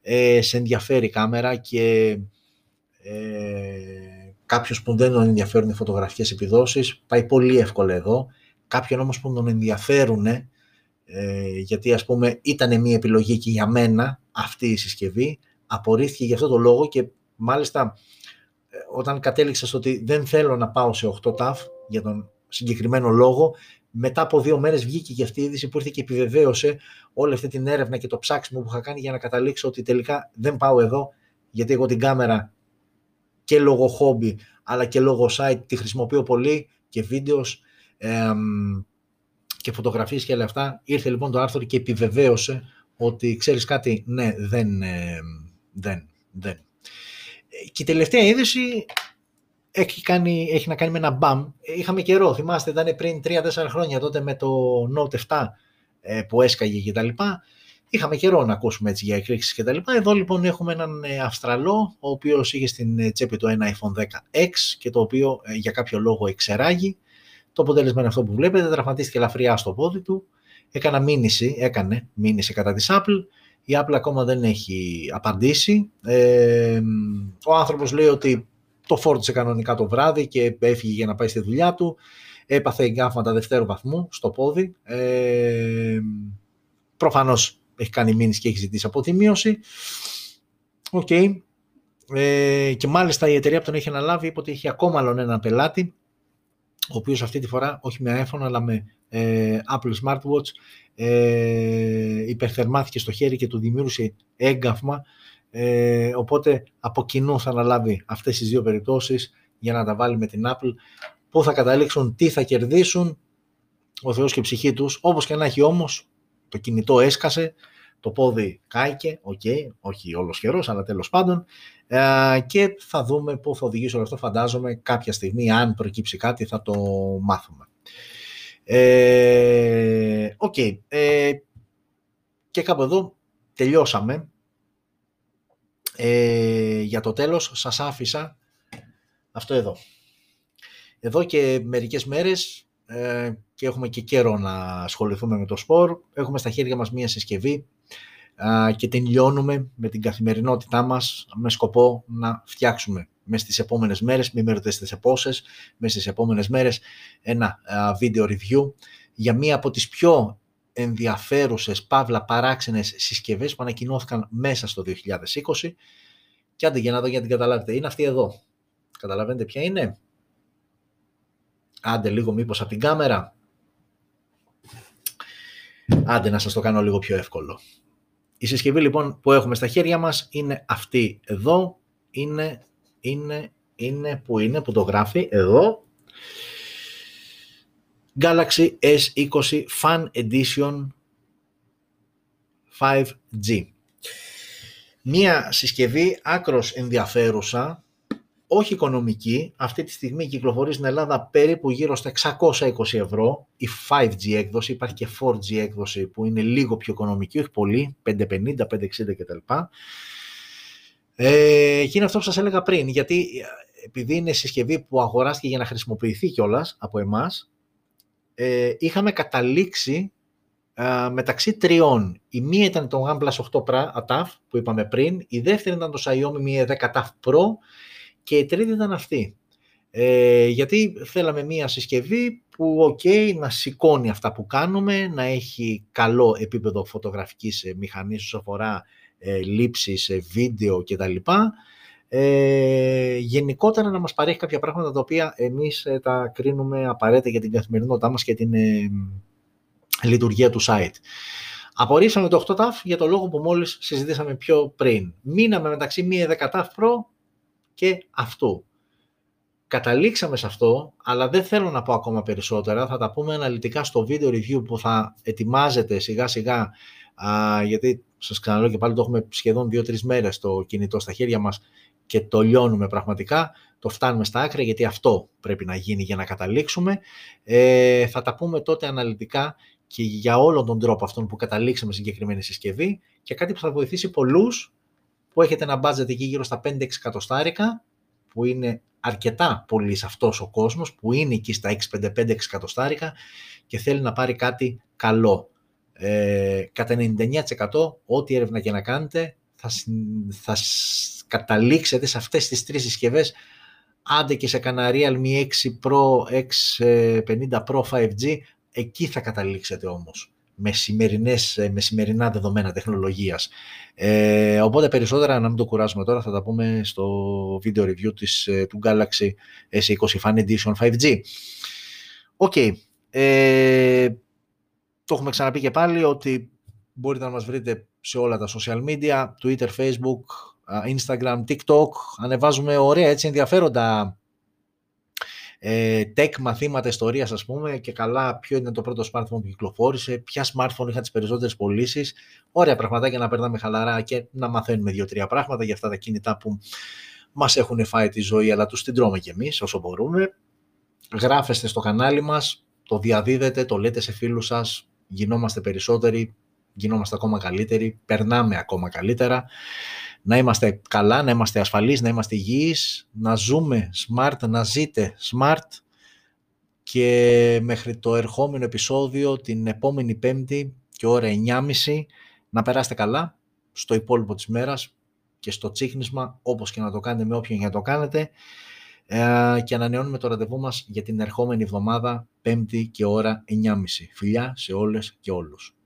ε, σε ενδιαφέρει η κάμερα και ε, κάποιος που δεν τον ενδιαφέρουν οι φωτογραφικές επιδόσεις πάει πολύ εύκολα εδώ. Κάποιον όμως που τον ενδιαφέρουν, ε, γιατί ας πούμε ήταν μια επιλογή και για μένα αυτή η συσκευή, απορρίφθηκε για αυτό το λόγο και μάλιστα ε, όταν κατέληξα στο ότι δεν θέλω να πάω σε 8 TAF για τον συγκεκριμένο λόγο, μετά από δύο μέρες βγήκε και αυτή η είδηση που ήρθε και επιβεβαίωσε όλη αυτή την έρευνα και το ψάξιμο που είχα κάνει για να καταλήξω ότι τελικά δεν πάω εδώ, γιατί εγώ την κάμερα και λόγω χόμπι, αλλά και λόγω site τη χρησιμοποιώ πολύ και βίντεος και φωτογραφίες και όλα αυτά. Ήρθε λοιπόν το άρθρο και επιβεβαίωσε ότι ξέρεις κάτι, ναι, δεν, δεν, δεν. Και η τελευταία είδηση έχει, κάνει, έχει να κάνει με ένα μπαμ. Είχαμε καιρό, θυμάστε, ήταν πριν 3-4 χρόνια τότε με το Note 7 ε, που έσκαγε και τα λοιπά. Είχαμε καιρό να ακούσουμε έτσι για εκρήξεις και τα λοιπά. Εδώ λοιπόν έχουμε έναν ε, Αυστραλό, ο οποίος είχε στην ε, τσέπη του ένα iPhone 10X και το οποίο για κάποιο λόγο εξεράγει. Το αποτέλεσμα είναι αυτό που βλέπετε, τραυματίστηκε ελαφριά στο πόδι του, έκανα μήνυση, έκανε μήνυση κατά της Apple, η Apple ακόμα δεν έχει απαντήσει. Ε, ο άνθρωπος λέει ότι το φόρτισε κανονικά το βράδυ και έφυγε για να πάει στη δουλειά του. Έπαθε εγκαύματα δευτέρου βαθμού στο πόδι. Ε, προφανώς έχει κάνει μήνυση και έχει ζητήσει αποζημίωση. Ok. Okay. Ε, και μάλιστα η εταιρεία που τον έχει αναλάβει είπε ότι έχει ακόμα άλλον ένα πελάτη ο οποίος αυτή τη φορά όχι με iPhone αλλά με ε, Apple Smartwatch ε, υπερθερμάθηκε στο χέρι και του δημιούργησε έγκαυμα ε, οπότε από κοινού θα αναλάβει αυτές τις δύο περιπτώσεις για να τα βάλει με την Apple. Πού θα καταλήξουν, τι θα κερδίσουν, ο Θεός και η ψυχή τους. Όπως και να έχει όμως, το κινητό έσκασε, το πόδι κάηκε, ok, okay, όχι ολοσχερώς, αλλά τέλος πάντων. Ε, και θα δούμε πού θα οδηγήσει όλο αυτό, φαντάζομαι κάποια στιγμή, αν προκύψει κάτι θα το μάθουμε. Ε, ok, okay, ε, και κάπου εδώ τελειώσαμε ε, για το τέλος σας άφησα αυτό εδώ. Εδώ και μερικές μέρες ε, και έχουμε και καιρό να ασχοληθούμε με το σπορ, έχουμε στα χέρια μας μία συσκευή και την λιώνουμε με την καθημερινότητά μας με σκοπό να φτιάξουμε μέσα στις επόμενες μέρες, μην με ρωτήσετε σε πόσες, μέσα στις επόμενες μέρες ένα βίντεο review για μία από τις πιο ενδιαφέρουσες, παύλα παράξενες συσκευές που ανακοινώθηκαν μέσα στο 2020 και άντε για να δω για να την καταλάβετε. Είναι αυτή εδώ. Καταλαβαίνετε ποια είναι; Άντε λίγο μήπως από την κάμερα. Άντε να σας το κάνω λίγο πιο εύκολο. Η συσκευή λοιπόν που έχουμε στα χέρια μας είναι αυτή εδώ. Είναι, είναι, είναι, που είναι, που το γράφει, εδώ. Galaxy S20 Fan Edition 5G. Μία συσκευή άκρος ενδιαφέρουσα, όχι οικονομική, αυτή τη στιγμή κυκλοφορεί στην Ελλάδα περίπου γύρω στα 620 ευρώ, η 5G έκδοση, υπάρχει και 4G έκδοση που είναι λίγο πιο οικονομική, όχι πολύ, 550, 560 κτλ. Ε, και είναι αυτό που σας έλεγα πριν, γιατί επειδή είναι συσκευή που αγοράστηκε για να χρησιμοποιηθεί κιόλας από εμάς, ε, είχαμε καταλήξει ε, μεταξύ τριών. Η μία ήταν το OnePlus 8 ATAF που είπαμε πριν, η δεύτερη ήταν το Xiaomi Mi 10 ATAF Pro και η τρίτη ήταν αυτή. Ε, γιατί θέλαμε μία συσκευή που ok να σηκώνει αυτά που κάνουμε, να έχει καλό επίπεδο φωτογραφικής ε, μηχανής όσο αφορά ε, λήψεις, ε, βίντεο κτλ. Ε, γενικότερα να μας παρέχει κάποια πράγματα τα οποία εμείς ε, τα κρίνουμε απαραίτητα για την καθημερινότητά μας και την ε, λειτουργία του site. Απορρίψαμε το 8TAF για το λόγο που μόλις συζητήσαμε πιο πριν. Μείναμε μεταξύ μία 10TAF Pro και αυτού. καταλήξαμε σε αυτό, αλλά δεν θέλω να πω ακόμα περισσότερα. Θα τα πούμε αναλυτικά στο βίντεο review που θα ετοιμάζεται σιγά σιγά, α, γιατί σας ξαναλέω και πάλι το έχουμε σχεδόν 2-3 μέρες το κινητό στα χέρια μας και το λιώνουμε πραγματικά, το φτάνουμε στα άκρα γιατί αυτό πρέπει να γίνει για να καταλήξουμε. Ε, θα τα πούμε τότε αναλυτικά και για όλον τον τρόπο αυτόν που καταλήξαμε συγκεκριμένη συσκευή και κάτι που θα βοηθήσει πολλούς που έχετε ένα budget εκεί γύρω στα 5-6 εκατοστάρικα που είναι αρκετά πολύ σε αυτός ο κόσμος που είναι εκεί στα 6-5-5 εκατοστάρικα και θέλει να πάρει κάτι καλό. Ε, κατά 99% ό,τι έρευνα και να κάνετε θα, θα καταλήξετε σε αυτές τις τρεις συσκευές άντε και σε κανένα Realme 6 Pro, X50 Pro 5G, εκεί θα καταλήξετε όμως με, σημερινές, με σημερινά δεδομένα τεχνολογίας. Ε, οπότε περισσότερα, να μην το κουράζουμε τώρα, θα τα πούμε στο βίντεο review της, ε, του Galaxy S20 Fan Edition 5G. Ok. Okay. Ε, το έχουμε ξαναπεί και πάλι ότι μπορείτε να μας βρείτε σε όλα τα social media, Twitter, Facebook, Instagram, TikTok. Ανεβάζουμε ωραία έτσι ενδιαφέροντα ε, tech μαθήματα ιστορίας, ας πούμε, και καλά ποιο είναι το πρώτο smartphone που κυκλοφόρησε, ποια smartphone είχαν τις περισσότερες πωλήσεις. Ωραία πραγματάκια να περνάμε χαλαρά και να μαθαίνουμε δύο-τρία πράγματα για αυτά τα κινητά που μας έχουν φάει τη ζωή, αλλά τους την τρώμε κι εμείς όσο μπορούμε. Γράφεστε στο κανάλι μας, το διαδίδετε, το λέτε σε φίλους σας, γινόμαστε περισσότεροι, γινόμαστε ακόμα καλύτεροι, περνάμε ακόμα καλύτερα. Να είμαστε καλά, να είμαστε ασφαλείς, να είμαστε υγιείς, να ζούμε smart, να ζείτε smart και μέχρι το ερχόμενο επεισόδιο την επόμενη πέμπτη και ώρα 9.30 να περάσετε καλά στο υπόλοιπο της μέρας και στο τσίχνισμα όπως και να το κάνετε με όποιον για να το κάνετε ε, και ανανεώνουμε το ραντεβού μας για την ερχόμενη εβδομάδα πέμπτη και ώρα 9.30. Φιλιά σε όλες και όλους.